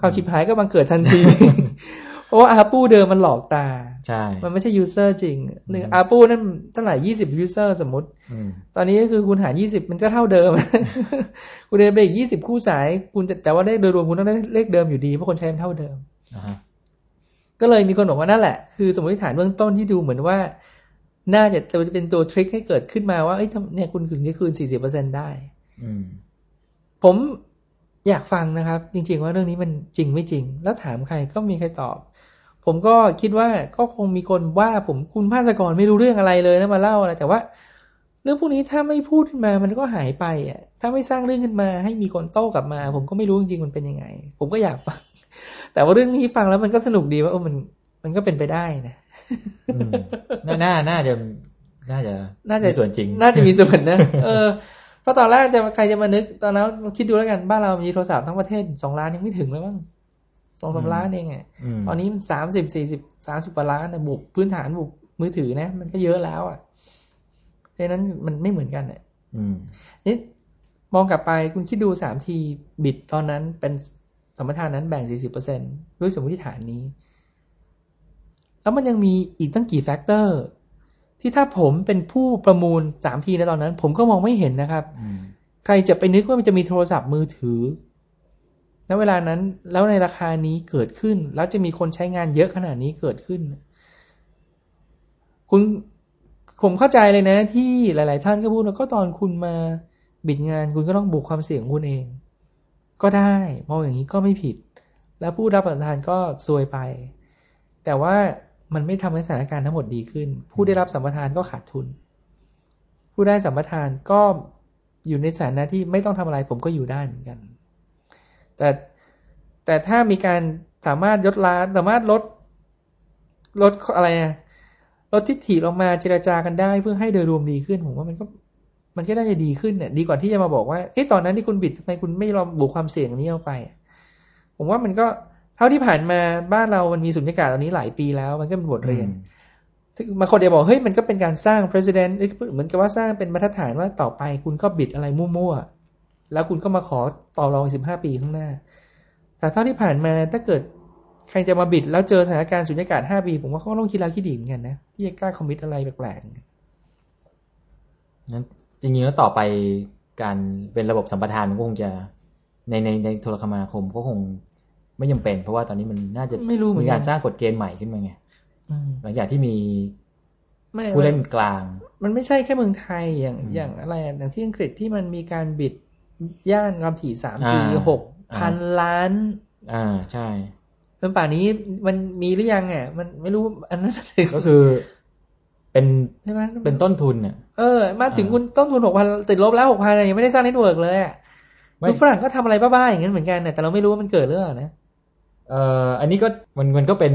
ความชิบหายก็บังเกิดทันทีเพราะว่า ARPU เดิมมันหลอกตา ใช่ มันไม่ใช่ user จริงหนึ่ง ARPU นั่นเท่าไหร่ยี่สิบ user สมมติอืมตอนนี้ก็คือคุณหารยี่สิบมันก็เท่าเดิม คุณเดินไปอีกยี่สิบคู่สาย คุณจะแต่ว่าเลขโดยรวมคุณต้องได้เลขเดิมอยู่ดี เพราะคนใช้มันเท่าเดิมอ่าฮะก็เลยมีคนบอกว่านั่นแหละ คือสมมติฐานเบื้องต้นที่ดูเหมือนว่า น่าจะจะเป็นตัวทริคให้เกิดขึ้นมาว่าเอ้ยทำเนี่ยคุณถึงจะคืน40%ได้อืมผมอยากฟังนะครับ จริง ๆ ว่าเรื่องนี้มันจริงไม่จริง แล้วถามใครก็มีใครตอบ ผมก็คิดว่าก็คงมีคนว่าผมคุณภาสกรไม่รู้เรื่องอะไรเลยนะมาเล่าอะไรแต่ว่า เรื่องพวกนี้ถ้าไม่พูดขึ้นมามันก็หายไปอะ ถ้าไม่สร้างเรื่องขึ้นมา ให้มีคนโต้กลับมา ผมก็ไม่รู้จริงๆมันเป็นยังไง ผมก็อยากฟัง แต่ว่าเรื่องนี้ฟังแล้วมันก็สนุกดีว่าเออมัน มันก็เป็นไปได้นะอืมน่าน่าน่าจะน่าจะน่าจะมีส่วนจริง น่าจะมีส่วนนะเออเพราะตอนแรกจะใครจะมานึกตอนนั้นคิดดูแล้วกันบ้านเรามีโทรศัพท์ทั้งประเทศสองล้านยังไม่ถึงเลยมั้ง สองสามอืมล้านเองอะมตอนนี้มันสามสิบสี่สิบสามสิบกว่าล้านนะบวกพื้นฐานบวกมือถือนะ มันก็เยอะแล้ว อะเพราะฉะนั้นมันไม่เหมือนกันอะอืมนี่มองกลับไปคุณคิดดูสามที bid ตอนนั้นเป็นสัมปทานนั้นแบ่งสี่สิบเปอร์เซ็นต์ด้วยสมมติฐานนี้ แล้วมันยังมีอีกตั้งกี่ factor ที่ถ้าผมเป็นผู้ประมูลสามทีในตอนนั้น ผมก็มองไม่เห็นนะครับอืมใครจะไปนึกว่ามันจะมีโทรศัพท์มือถือ ณเวลานั้น แล้วในราคานี้เกิดขึ้น แล้วจะมีคนใช้งานเยอะขนาดนี้เกิดขึ้น คุณผมเข้าใจเลยนะ ที่หลาย ๆ ท่านก็พูดว่าก็ตอนคุณมาบิดงานคุณก็ต้องบุกความเสี่ยงคุณเอง ก็ได้มองอย่างนี้ก็ไม่ผิด แล้วผู้รับประทานก็ซวยไป แต่ว่ามันไม่ทำให้สถานการณ์ทั้งหมดดีขึ้น ผู้ได้รับสัมปทานก็ขาดทุน ผู้ได้สัมปทานก็อยู่ในสถานะที่ไม่ต้องทำอะไรผมก็อยู่ได้เหมือนกัน แต่แต่ถ้ามีการสามารถยดล้านสามารถลดลดอะไรอะลดทิฏฐิลงมาเจราจากันได้เพื่อให้โดยรวมดีขึ้นผมว่ามันก็ มันก็น่าจะดีขึ้นเนี่ยดีกว่าที่จะมาบอกว่าเอ๊ะตอนนั้นที่คุณบิดทำไมคุณไม่ลองบุกความเสี่ยงนี้ออกไปอะผมว่ามันก็เท่าที่ผ่านมาบ้านเรามันมีสุญญากาศตอนนี้หลายปีแล้ว มันก็เป็นบทเรียนบางคนจะบอกเฮ้ยมันก็เป็นการสร้าง president เอ้ยเหมือนกับว่าสร้างเป็นมาตรฐานว่าต่อไปคุณก็บิดอะไรมั่วๆ แล้วคุณก็มาขอต่อรองสิบห้าปีข้างหน้า แต่เท่าที่ผ่านมาถ้าเกิดใครจะมาบิดแล้วเจอสถานการณ์สุญญากาศห้าปี ผมว่าเขาก็ต้องคิดแล้วคิดอีกเหมือนกันนะที่จะกล้าคอมมิตอะไรแปลกนั้นจริงๆแล้วต่อไปการเป็นระบบสัมปทานมันก็คงจะในในในโทรคมนาคมก็คงไม่จำเป็น เพราะว่าตอนนี้มันน่าจะๆไม่รู้เหมือมีนกักานรสร้างกฎเกณฑ์ใหม่ขึ้นมาไงอืมหลังจากที่มีไม่ผู้เล่นกลาง มันไม่ใช่แค่เมืองไทยอย่างอืมอย่างอะไรอะอย่างที่อังกฤษที่มันมีการ bid ย่านความถี่สามจีอ่าหกพันล้าน อ่าใช่จนป่านนี้มันมีหรือยังอะมันไม่รู้อันนั้นถึงก็คือ เป็นใช่ไหมเป็นต้นทุนเนี่ยเออ มาถึงอ่าคุณต้นทุนหกพันติดลบแล้วหกพันยังไม่ได้สร้าง network เลยอะไม่คือฝรั่งก็ทำอะไรบ้าๆอย่างนั้นเหมือนกันน่ะแต่เราไม่รู้ว่ามันเกิดเรื่องอะไรนะเอ่ออันนี้ก็มันมันก็เป็น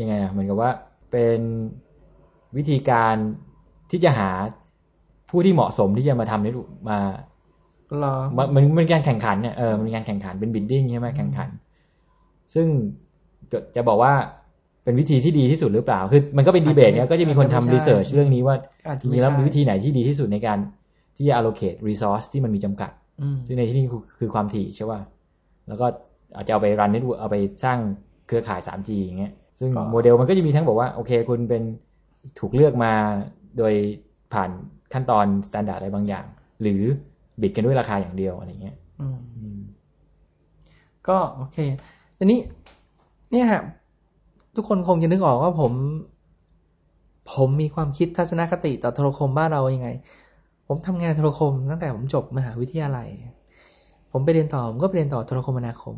ยังไงอะเหมือนกับว่าเป็นวิธีการที่จะหาผู้ที่เหมาะสมที่จะมาทำนี่มา รอมันมันมันเป็นการแข่งขันเนี่ยเออมันเป็นการแข่งขันเป็นบิดดิ้งใช่ไหมแข่งขัน ซึ่งจะจะบอกว่าเป็นวิธีที่ดีที่สุดหรือเปล่า คือมันก็เป็นดีเบตเนี่ยก็จะมีคนทำรีเสิร์ชเรื่องนี้ว่าอาจจจะริไม่งๆแล้วใช่มีวิธีไหนที่ดีที่สุดในการที่จะ allocate resource ที่มันมีจำกัดอืมซึ่งในที่นี้คือคือความถี่ใช่ป่ะแล้วก็อาจจะเอาไป run net เอาไปสร้างเครือข่าย 3G อย่างเงี้ย ซึ่งโมเดลมันก็จะมีทั้งบอกว่า โอเค คุณเป็นถูกเลือกมาโดยผ่านขั้นตอน standard อะไรบางอย่าง หรือ bid กันด้วยราคาอย่างเดียวอะไรเงี้ยก็โอเคทีนี้ เนี่ยฮะทุกคนคงจะนึกออกว่าผม ผมมีความคิดทัศนคติต่อโทรคมบ้านเรายังไง ผมทำงานโทรคมตั้งแต่ผมจบมหาวิทยาลัย ผมไปเรียนต่อผมก็ไปเรียนต่อโทรคมนาคม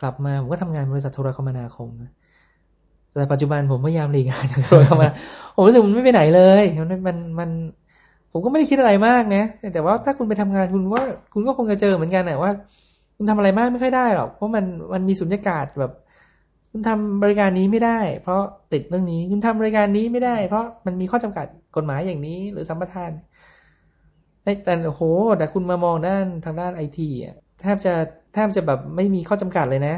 กลับมาผมก็ทำงานบริษัทโทรคมนาคมแต่ปัจจุบันผมพยายามหลีกงานจากโทรคมนาคมผมรู้สึกมันไม่ไปไหนเลยมันมันมัน ผมก็ไม่ได้คิดอะไรมากนะ แต่ว่าถ้าคุณไปทำงานคุณว่า คุณก็คงจะเจอเหมือนกันนะว่า คุณทำอะไรมากไม่ค่อยได้หรอก เพราะมันมันมีสุญญากาศแบบ คุณทำบริการนี้ไม่ได้ เพราะติดเรื่องนี้ คุณทำบริการนี้ไม่ได้ เพราะมันมีข้อจำกัดกฎหมายอย่างนี้ หรือสัมปทานแต่โอ้โหแต่คุณมามองด้านทางด้านไอทีอะแทบจะแทบจะแบบไม่มีข้อจำกัดเลยนะ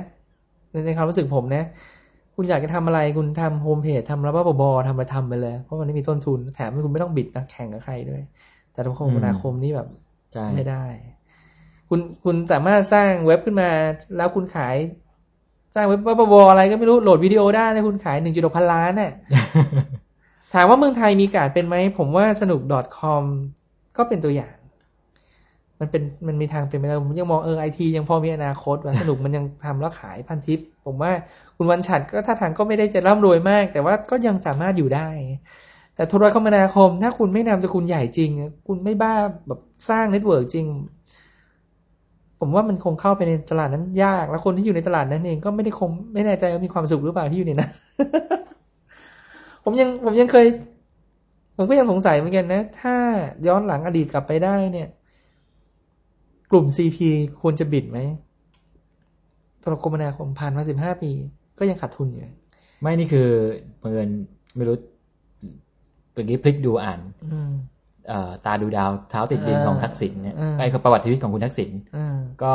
ในในความรู้สึกผมนะ คุณอยากจะทำอะไรคุณทำโฮมเพจทำระบบบทำอะไรทำไปเลย เพราะมันไม่มีต้นทุน แถมคุณไม่ต้องบิดนะแข่งกับใครด้วย แต่ทุกคมนาคมนี่แบบใช่ไม่ได้ คุณคุณสามารถสร้างเว็บขึ้นมา แล้วคุณขาย สร้างเว็บบบอะไรก็ไม่รู้โหลดวิดีโอได้แล้วคุณขายหนึ่งจุดหกพันล้านน่ะถามว่าเมืองไทยมีการเป็นไหมผมว่าสนุก .com ก็เป็นตัวอย่าง มันเป็นมันมีทางเป็นไปได้ผมยังมองเออไอทียังพอมีอนาคตว่าสนุกมันยังทำแล้วขายพันทิป ผมว่าคุณวันฉัตรก็ถ้าทางก็ไม่ได้จะร่ำรวยมาก แต่ว่าก็ยังสามารถอยู่ได้ แต่โทรคมนาคม ถ้าคุณไม่นามสกุลใหญ่จริง คุณไม่บ้าแบบสร้าง network จริง ผมว่ามันคงเข้าไปในตลาดนั้นยาก แล้วคนที่อยู่ในตลาดนั้นเองก็ไม่ได้คงไม่แน่ใจว่ามีความสุขหรือเปล่าที่อยู่ในนั้นผมยังผมยังเคย ผมก็ยังสงสัยเหมือนกันนะ ถ้าย้อนหลังอดีตกลับไปได้เนี่ย กลุ่ม CP ควรจะบิดไหมโทรคมนาคมผ่านมาสิบห้าปี ก็ยังขาดทุนอยู่ ไม่นี่คือเพื่อนไม่รู้เมื่อกี้พลิกดูอ่านอืมเอ่อตาดูดาวเท้าติดดินอ่าของทักษิณเนี่ยอ่าไอ้ประวัติชีวิตของคุณทักษิณอ่าก็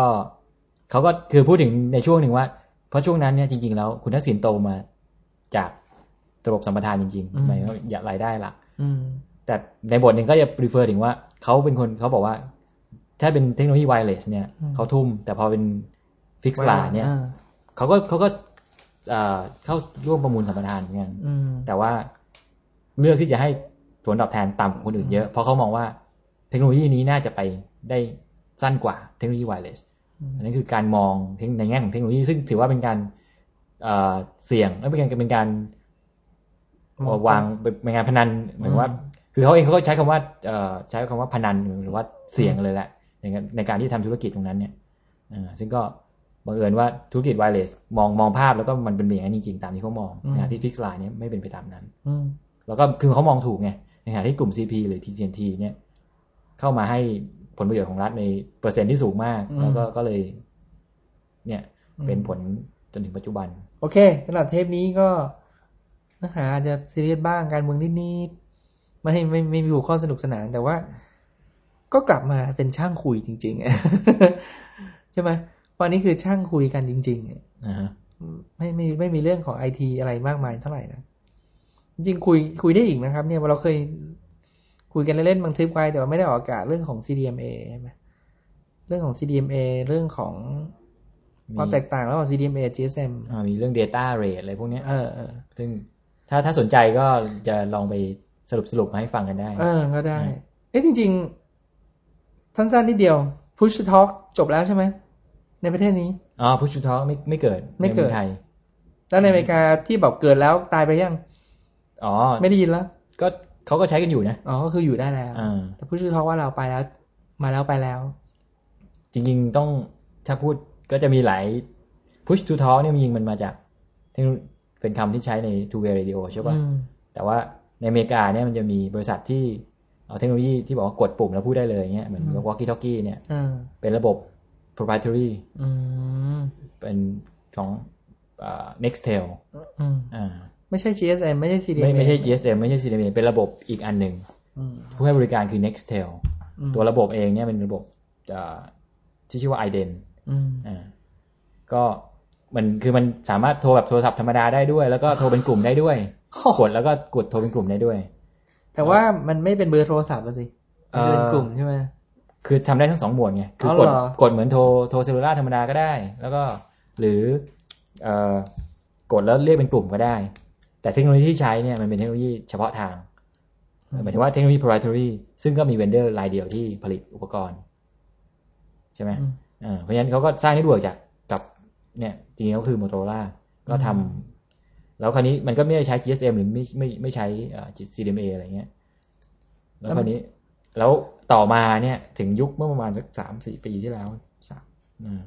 เขาก็คือพูดถึงในช่วงหนึ่งว่า เพราะช่วงนั้นเนี่ยจริงๆแล้วคุณทักษิณโตมาจากระบบสัมปทานจริงอืมๆหมายว่าอยากรายได้หลักอืมแต่ในบทหนึ่งก็จะ refer ถึงว่าเขาเป็นคนเขาบอกว่า ถ้าเป็นเทคโนโลยีไวเลสเนี่ยอืมเขาทุ่ม แต่พอเป็นฟิกซ์ลาเนี่ยอ่าเขาก็เขาก็เอ่อเข้าร่วมประมูลสัมปทานเหมือนกันอืมแต่ว่าเลือกที่จะให้ผลตอบแทนต่ำกว่าคนอื่นเยอะ เพราะเขามองว่าเทคโนโลยีนี้น่าจะไปได้สั้นกว่าเทคโนโลยีไวเลสอืมอันนั้นคือการมองในแง่ของเทคโนโลยี ซึ่งถือว่าเป็นการเอ่อเสี่ยงและเป็นการเป็นการมองวางเป็นงานพนันเหมือนว่า คือเขาเองเขาก็ใช้คำว่าเอ่อใช้คำว่าพนันหรือว่าเสี่ยงเลยแหละ ในการในการที่ทำธุรกิจตรงนั้นเนี่ยเออซึ่งก็บังเอิญว่าธุรกิจไวเลสมองมองภาพแล้วก็มันเป็นอย่างนั้นจริงๆตามที่เขามองอืมนะที่ฟิกซ์ไลน์เนี่ยไม่เป็นไปตามนั้นอืมแล้วก็คือเขามองถูกไงในขณะที่กลุ่ม CP หรือ TGNT เนี่ยเข้ามาให้ผลประโยชน์ของรัฐในเปอร์เซ็นต์ที่สูงมากอืมแล้วก็ก็เลย เนี่ยอืมเป็นผลจนถึงปัจจุบัน โอเคสำหรับเทปนี้ก็เนื้อหาอาจจะซีเรียสบ้างการเมืองนิดๆไม่ไม่ไม่มีหัวข้อสนุกสนานแต่ว่า ก็กลับมาเป็นช่างคุยจริง ๆ ใช่ไหมวันนี้คือช่างคุยกันจริงๆนะฮะไม่ไม่ไม่มีเรื่องของไอทีอะไรมากมายเท่าไหร่นะจริงๆคุยคุยได้อีกนะครับ เนี่ยเราเคยคุยกันเล่นๆบางทริปไว้แต่ว่าไม่ได้ออกอากาศเรื่องของ CDMA ใช่ไหมเรื่องของ CDMA เรื่องของมีความแตกต่างระหว่าง CDMA กับ GSM อ่ามีเรื่อง Data Rate อะไรพวกเนี้ยเออเออซึ่งถ้าถ้าสนใจก็จะลองไปสรุปสรุปมาให้ฟังกันได้ เออ ก็ได้อืมเอ๊ะจริงๆ สั้นๆนิดเดียว Push to Talk จบแล้วใช่ไหม ในประเทศนี้ อ๋อพุชชูทอไม่ไม่เกิด ไม่เกิดในองไทย แล้วในอเมริกาที่แบบเกิดแล้วตายไปยัง อ๋อ ไม่ได้ยินแล้ว ก็เขาก็ใช้กันอยู่นะ อ๋อ ก็คืออยู่ได้แล้วอ่าแต่ Push to Talk ว่าเราไปแล้ว มาแล้วไปแล้ว จริงๆต้องถ้าพูดก็จะมีหลาย push to talk เนี่ยมันยิงมันมาจากเทคโนเป็นคำที่ใช้ใน two way radio ใช่ป่ะอืมแต่ว่าในอเมริกาเนี่ยมันจะมีบริษัทที่ เอาเทคโนโลยีที่บอกว่ากดปุ่มแล้วพูดได้เลยเงี้ยเหมือนอืม walkie talkie เนี่ยอ่าเป็นระบบ proprietary อืมเป็นของอ่า Nextel อืมอ่าไม่ใช่ GSM ไม่ใช่ CDMA ไม่ไม่ใช่ GSM ไม่ใช่ CDMA เป็นระบบอีกอันหนึ่งอืมผู้ให้บริการคือ Nextel อืมตัวระบบเองเนี่ยเป็นระบบอ่าที่ชื่อว่า IDEN อืมอ่าก็มันคือมันสามารถโทรแบบโทรศัพท์ธรรมดาได้ด้วย แล้วก็โทรเป็นกลุ่มได้ด้วยกดแล้วก็กดโทรเป็นกลุ่มได้ด้วย แต่ว่ามันไม่เป็นเบอร์โทรศัพท์อะสิเอ่อมันเป็นกลุ่มใช่ไหมคือทำได้ทั้งสองโหมดไงคืออ๋กอดเหรอกดเหมือนโทรโทร cellular ธรรมดาก็ได้ แล้วก็หรือเอ่อกดแล้วเรียกเป็นกลุ่มก็ได้ แต่เทคโนโลยีที่ใช้เนี่ยมันเป็นเทคโนโลยีเฉพาะทางหมายถึงว่าเทคโนโลยี proprietary ซึ่งก็มี vendor รายเดียวที่ผลิตอุปกรณ์ ใช่ไหมอืมอ่าเพราะฉะนั้นเขาก็สร้าง network จากกับเนี่ยจริงๆก็คือ Motorola ก็ทำ แล้วคราวนี้มันก็ไม่ได้ใช้ GSM หรือไม่ไม่ไม่ใช้เอ่อ CDMA อะไรเงี้ย แล้วคราวนี้ แล้วต่อมาเนี่ย ถึงยุคเมื่อประมาณสักสามสี่ปีที่แล้วสามอืม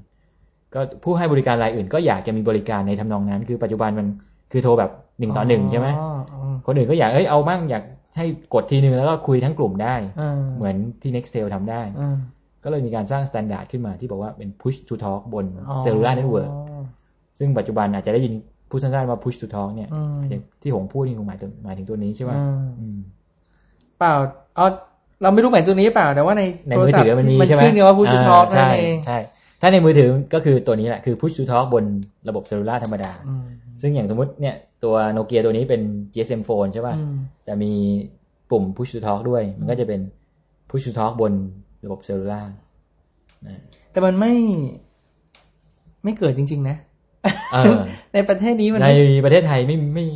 กก็ผู้ให้บริการรายอื่น ก็อยากจะมีบริการในทำนองนั้น คือปัจจุบันมันคือโทรแบบหนึ่งต่อหนึ่งใช่ไหมอ๋ออ๋อคนอื่นก็อยากเอ้ยเอามั่งอยากให้กดทีนึงแล้วก็คุยทั้งกลุ่มได้อ่าเหมือนที่ Nextel ทำได้อ่าก็เลยมีการสร้าง s t ต n d า r d ขึ้นมาที่บอกว่าเป็น push to talk บนอ๋อ cellular network ซึ่งปัจจุบันอาจจะได้ยิน พูดสั้นๆว่า push to talk เนี่ยอืมที่ผมพูดนี่คงหมายถึงหมายถึงตัวนี้ใช่ไหมอืมอืมเปล่าอ๋อเราไม่รู้หมายตัวนี้เปล่าแต่ว่าในในมือถือมันมีมันใช่ไหมขึ้นเนี่ยว่าผู้ชูทอล์กนั่ใช่นเองใช่ถ้าในมือถือก็คือตัวนี้แหละคือ push to talk บนระบบ cellular ธรรมดาอืมซึ่งอย่างสมมติเนี่ยตัวโนเกียตัวนี้เป็น GSM phone ใช่ป่ะอืมแต่มีปุ่ม push to talk ด้วย มันก็จะเป็น push to talk บนระบบ cellular นะแต่มันไม่ไม่เกิดจริง ๆ นะเออ ในประเทศนี้มันในไม่ประเทศไทยไม่ไม่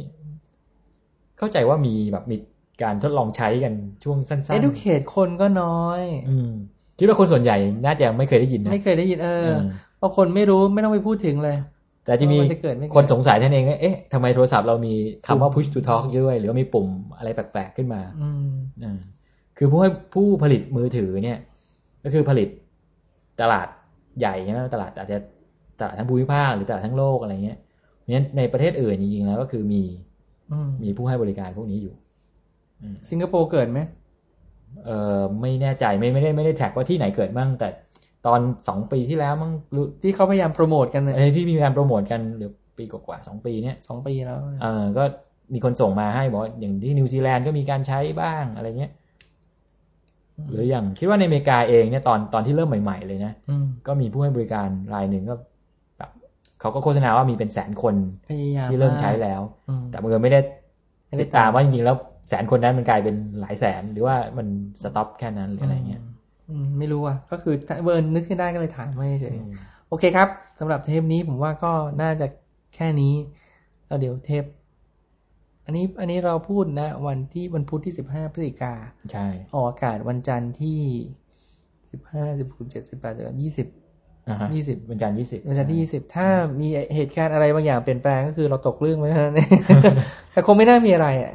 เข้าใจว่ามีแบบมีการทดลองใช้กันช่วงสั้น educate คนก็น้อยๆอืมคิดว่าคนส่วนใหญ่น่าจะไม่เคยได้ยินนะไม่เคยได้ยินเออเออเพราะคนไม่รู้ไม่ต้องไปพูดถึงเลย แต่จะมีว่ามันจะเกิดไม่เกิดคนสงสัยท่านเองว่าเอ๊ะทำไมโทรศัพท์เรามีคำว่า push to talk ด้วย หรือว่ามีปุ่มอะไรแปลกๆขึ้นมา อืมอ่าคือผู้ให้ผู้ผลิตมือถือเนี่ย ก็คือผลิตตลาดใหญ่ใช่ไหมตลาดอาจจะ ตลาดทั้งภูมิภาคหรือตลาดทั้งโลกอะไรเงี้ยเพราะฉะนั้นในประเทศอื่นจริงๆแล้วก็คือมีอืมมีผู้ให้บริการพวกนี้อยู่อืมสิงคโปร์เกิดไหมเออไม่แน่ใจไม่ไม่ได้ไม่ได้แท็กว่าที่ไหนเกิดมั่งแต่ตอนสองปีที่แล้วมั่งรู้ที่เขาพยายามโปรโมทกันเนี่ยเอ้ยที่มีการโปรโมทกันหรือปีกว่าๆสองปีเนี้ยสองปีแล้วเออก็มีคนส่งมาให้บอกว่าอย่างที่นิวซีแลนด์ก็มีการใช้บ้างอะไรเงี้ยหรืออย่างคิดว่าในอเมริกาเองเนี่ยตอนตอนที่เริ่มใหม่ ๆ เลยนะอืมก็มีผู้ให้บริการรายหนึ่งก็แบบ เขาก็โฆษณาว่ามีเป็นแสนคนพยายามที่เริ่มใช้มากแล้วอืมแต่บังเอิญไม่ได้ไม่ได้ติดตามว่าจริงๆแล้วแสนคนนั้นมันกลายเป็นหลายแสนหรือว่ามัน stop แค่นั้นหรืออะไรเงี้ยอืมไม่รู้อะ ก็คือเผอิญนึกขึ้นได้ก็เลยถามไปเฉยอืมโอเคครับสำหรับเทปนี้ผมว่าก็น่าจะแค่นี้แล้วเดี๋ยวเทป อันนี้อันนี้เราพูดนะ วันที่วันพุธที่สิบห้าพฤศจิกาใช่ออกอากาศวันจันทร์ที่สิบห้าสิบหกเจ็ดสิบแปดสิบยี่สิบอ่าฮะ ยี่สิบวันจันทร์ยี่สิบวันจันทร์ที่ยี่สิบถ้ามีเหตุการณ์อะไรบางอย่างเปลี่ยนแปลงก็คือเราตกเรื่องไว้เท่านั้นเองแต่คงไม่น่ามีอะไรอะ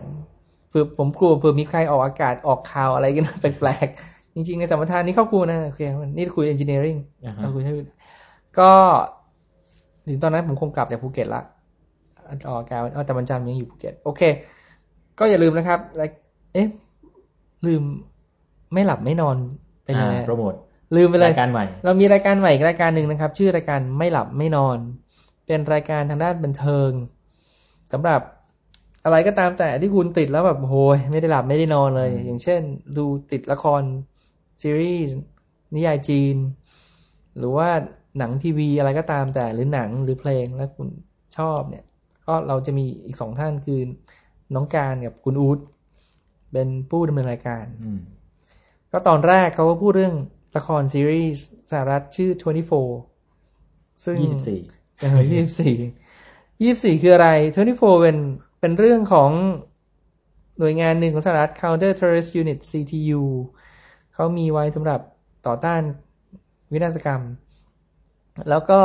เผื่อผมกลัวเผื่อมีใครออกอากาศออกข่าวอะไรกันแปลกๆจริง ๆ ในสัมปทานนี้เข้าครูนะโอเคนี่คุย engineering อ่าฮะเราคุยให้ก็ถึงตอนนั้นผมคงกลับจากภูเก็ตละออกอากาศเอาแต่วันจันทร์ยังอยู่ภูเก็ตโอเค ก็อย่าลืมนะครับแล้วเอ๊ะลืมไม่หลับไม่นอนเป็นยังไงอ่าโปรโมท ลืมไปเลยรายการใหม่ เรามีรายการใหม่อีกรายการหนึ่งนะครับ ชื่อรายการไม่หลับไม่นอน เป็นรายการทางด้านบันเทิงสำหรับอะไรก็ตามแต่ที่คุณติดแล้วแบบโหยไม่ได้หลับไม่ได้นอนเลยอืมอย่างเช่น ดูติดละครซีรีส์นิยายจีน หรือว่าหนังทีวีอะไรก็ตามแต่หรือหนังหรือเพลงแล้วคุณชอบเนี่ย ก็เราจะมีอีกสองท่านคือน้องการกับคุณอู๊ดเป็นผู้ดำเนินรายการอืมก็ตอนแรกเขาก็พูดเรื่อง ละครซีรีส์สหรัฐชื่อ 24 ซึ่งยี่สิบสี่เออ24 24 คืออะไร 24 เป็นเป็นเรื่องของหน่วยงานหนึ่งของสหรัฐ Counter Terrorist Unit CTU เขามีไว้สำหรับต่อต้านวินาศกรรม แล้วก็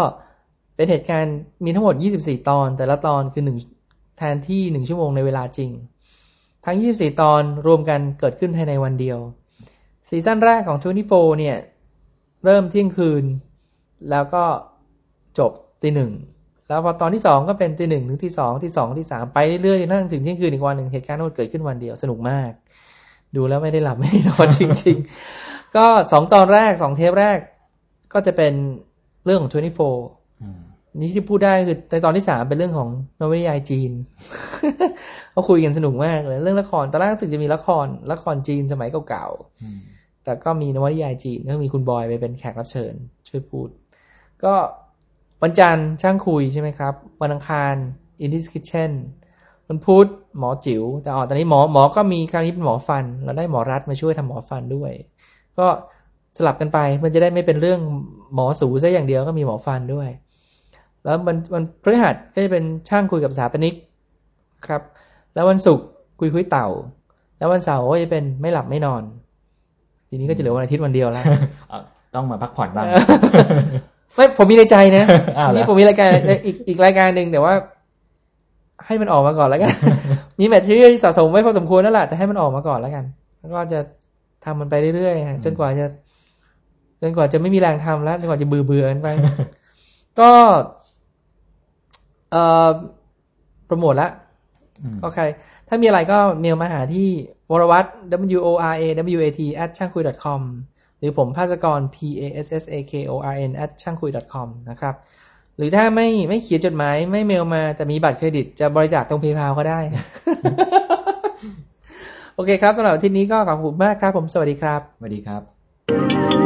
เป็นเหตุการณ์มีทั้งหมด 24 ตอน แต่ละตอนคือหนึ่งแทนที่หนึ่งชั่วโมงในเวลาจริง ทั้ง 24 ตอนรวมกันเกิดขึ้นภายในวันเดียว ซีซั่นแรกของ 24 เนี่ย เริ่มเที่ยงคืน แล้วก็จบตีหนึ่ง แล้วพอตอนที่สองก็เป็นตีหนึ่งถึงที่สองที่สองที่สามไปเรื่อยๆนั่งถึงเที่ยงคืนอีกวันหนึ่งเหตุการณ์ทั้งหมดเกิดขึ้นวันเดียวสนุกมาก ดูแล้วไม่ได้หลับไม่ได้นอนจริง ๆ ก็สองตอนแรกสองเทปแรก ก็จะเป็นเรื่องของ 24นี่ที่พูดได้คือในตอนที่สามเป็นเรื่องของนวนิยายจีนเขาคุยกันสนุกมากเลยเรื่องละครตอนแรกรู้สึกจะมีละครละครจีนสมัยเก่าๆ แต่ก็มีนวนิยายจีนก็มีคุณบอยไปเป็นแขกรับเชิญ ช่วยพูด ก็วันจันทร์ช่างคุยใช่ไหมครับ วันอังคาร Indies Kitchen วันพุธหมอจิ๋วแต่อ๋อตอนนี้หมอหมอก็มีคราวนี้เป็นหมอฟัน เราได้หมอรัฐมาช่วยทำหมอฟันด้วย ก็สลับกันไปมันจะได้ไม่เป็นเรื่องหมอสูซะอย่างเดียวก็มีหมอฟันด้วย แล้วมันมันพฤหัสก็จะเป็นช่างคุยกับสถาปนิกครับ แล้ววันศุกร์คุยคุยเต่า แล้ววันเสาร์ก็จะเป็นไม่หลับไม่นอน ทีนี้ก็จะเหลือวันอาทิตย์วันเดียวแล้วเอาต้องมาพักผ่อนบ้างไม่ผมมีในใจนะอ้าวเหรอนี่ผมมีรายการอีกอีกรายการหนึ่งแต่ว่า ให้มันออกมาก่อนแล้วกัน มีแมทเทียลที่สะสมไว้พอสมควรนั่นแหละแต่ให้มันออกมาก่อนแล้วกันแล้วก็จะทำมันไปเรื่อยๆฮะจนกว่าจะจนกว่าจะไม่มีแรงทำแล้วจนกว่าจะเบื่อเบื่อๆกันไป ก็เอ่อโปรโมทละอืมโอเค ถ้ามีอะไรก็เมลมาหาที่ วรวัต w o r a w a t at ช่างคุย com หรือผมภาสกร p a s s a k o r n at ช่างคุย com นะครับ หรือถ้าไม่ไม่เขียนจดหมาย ไม่เมลมา แต่มีบัตรเครดิตจะบริจาคตรงเพย์พาก็ได้ โอเคครับสำหรับอาทิตย์นี้ก็ขอบคุณมากครับ ผมสวัสดีครับ สวัสดีครับ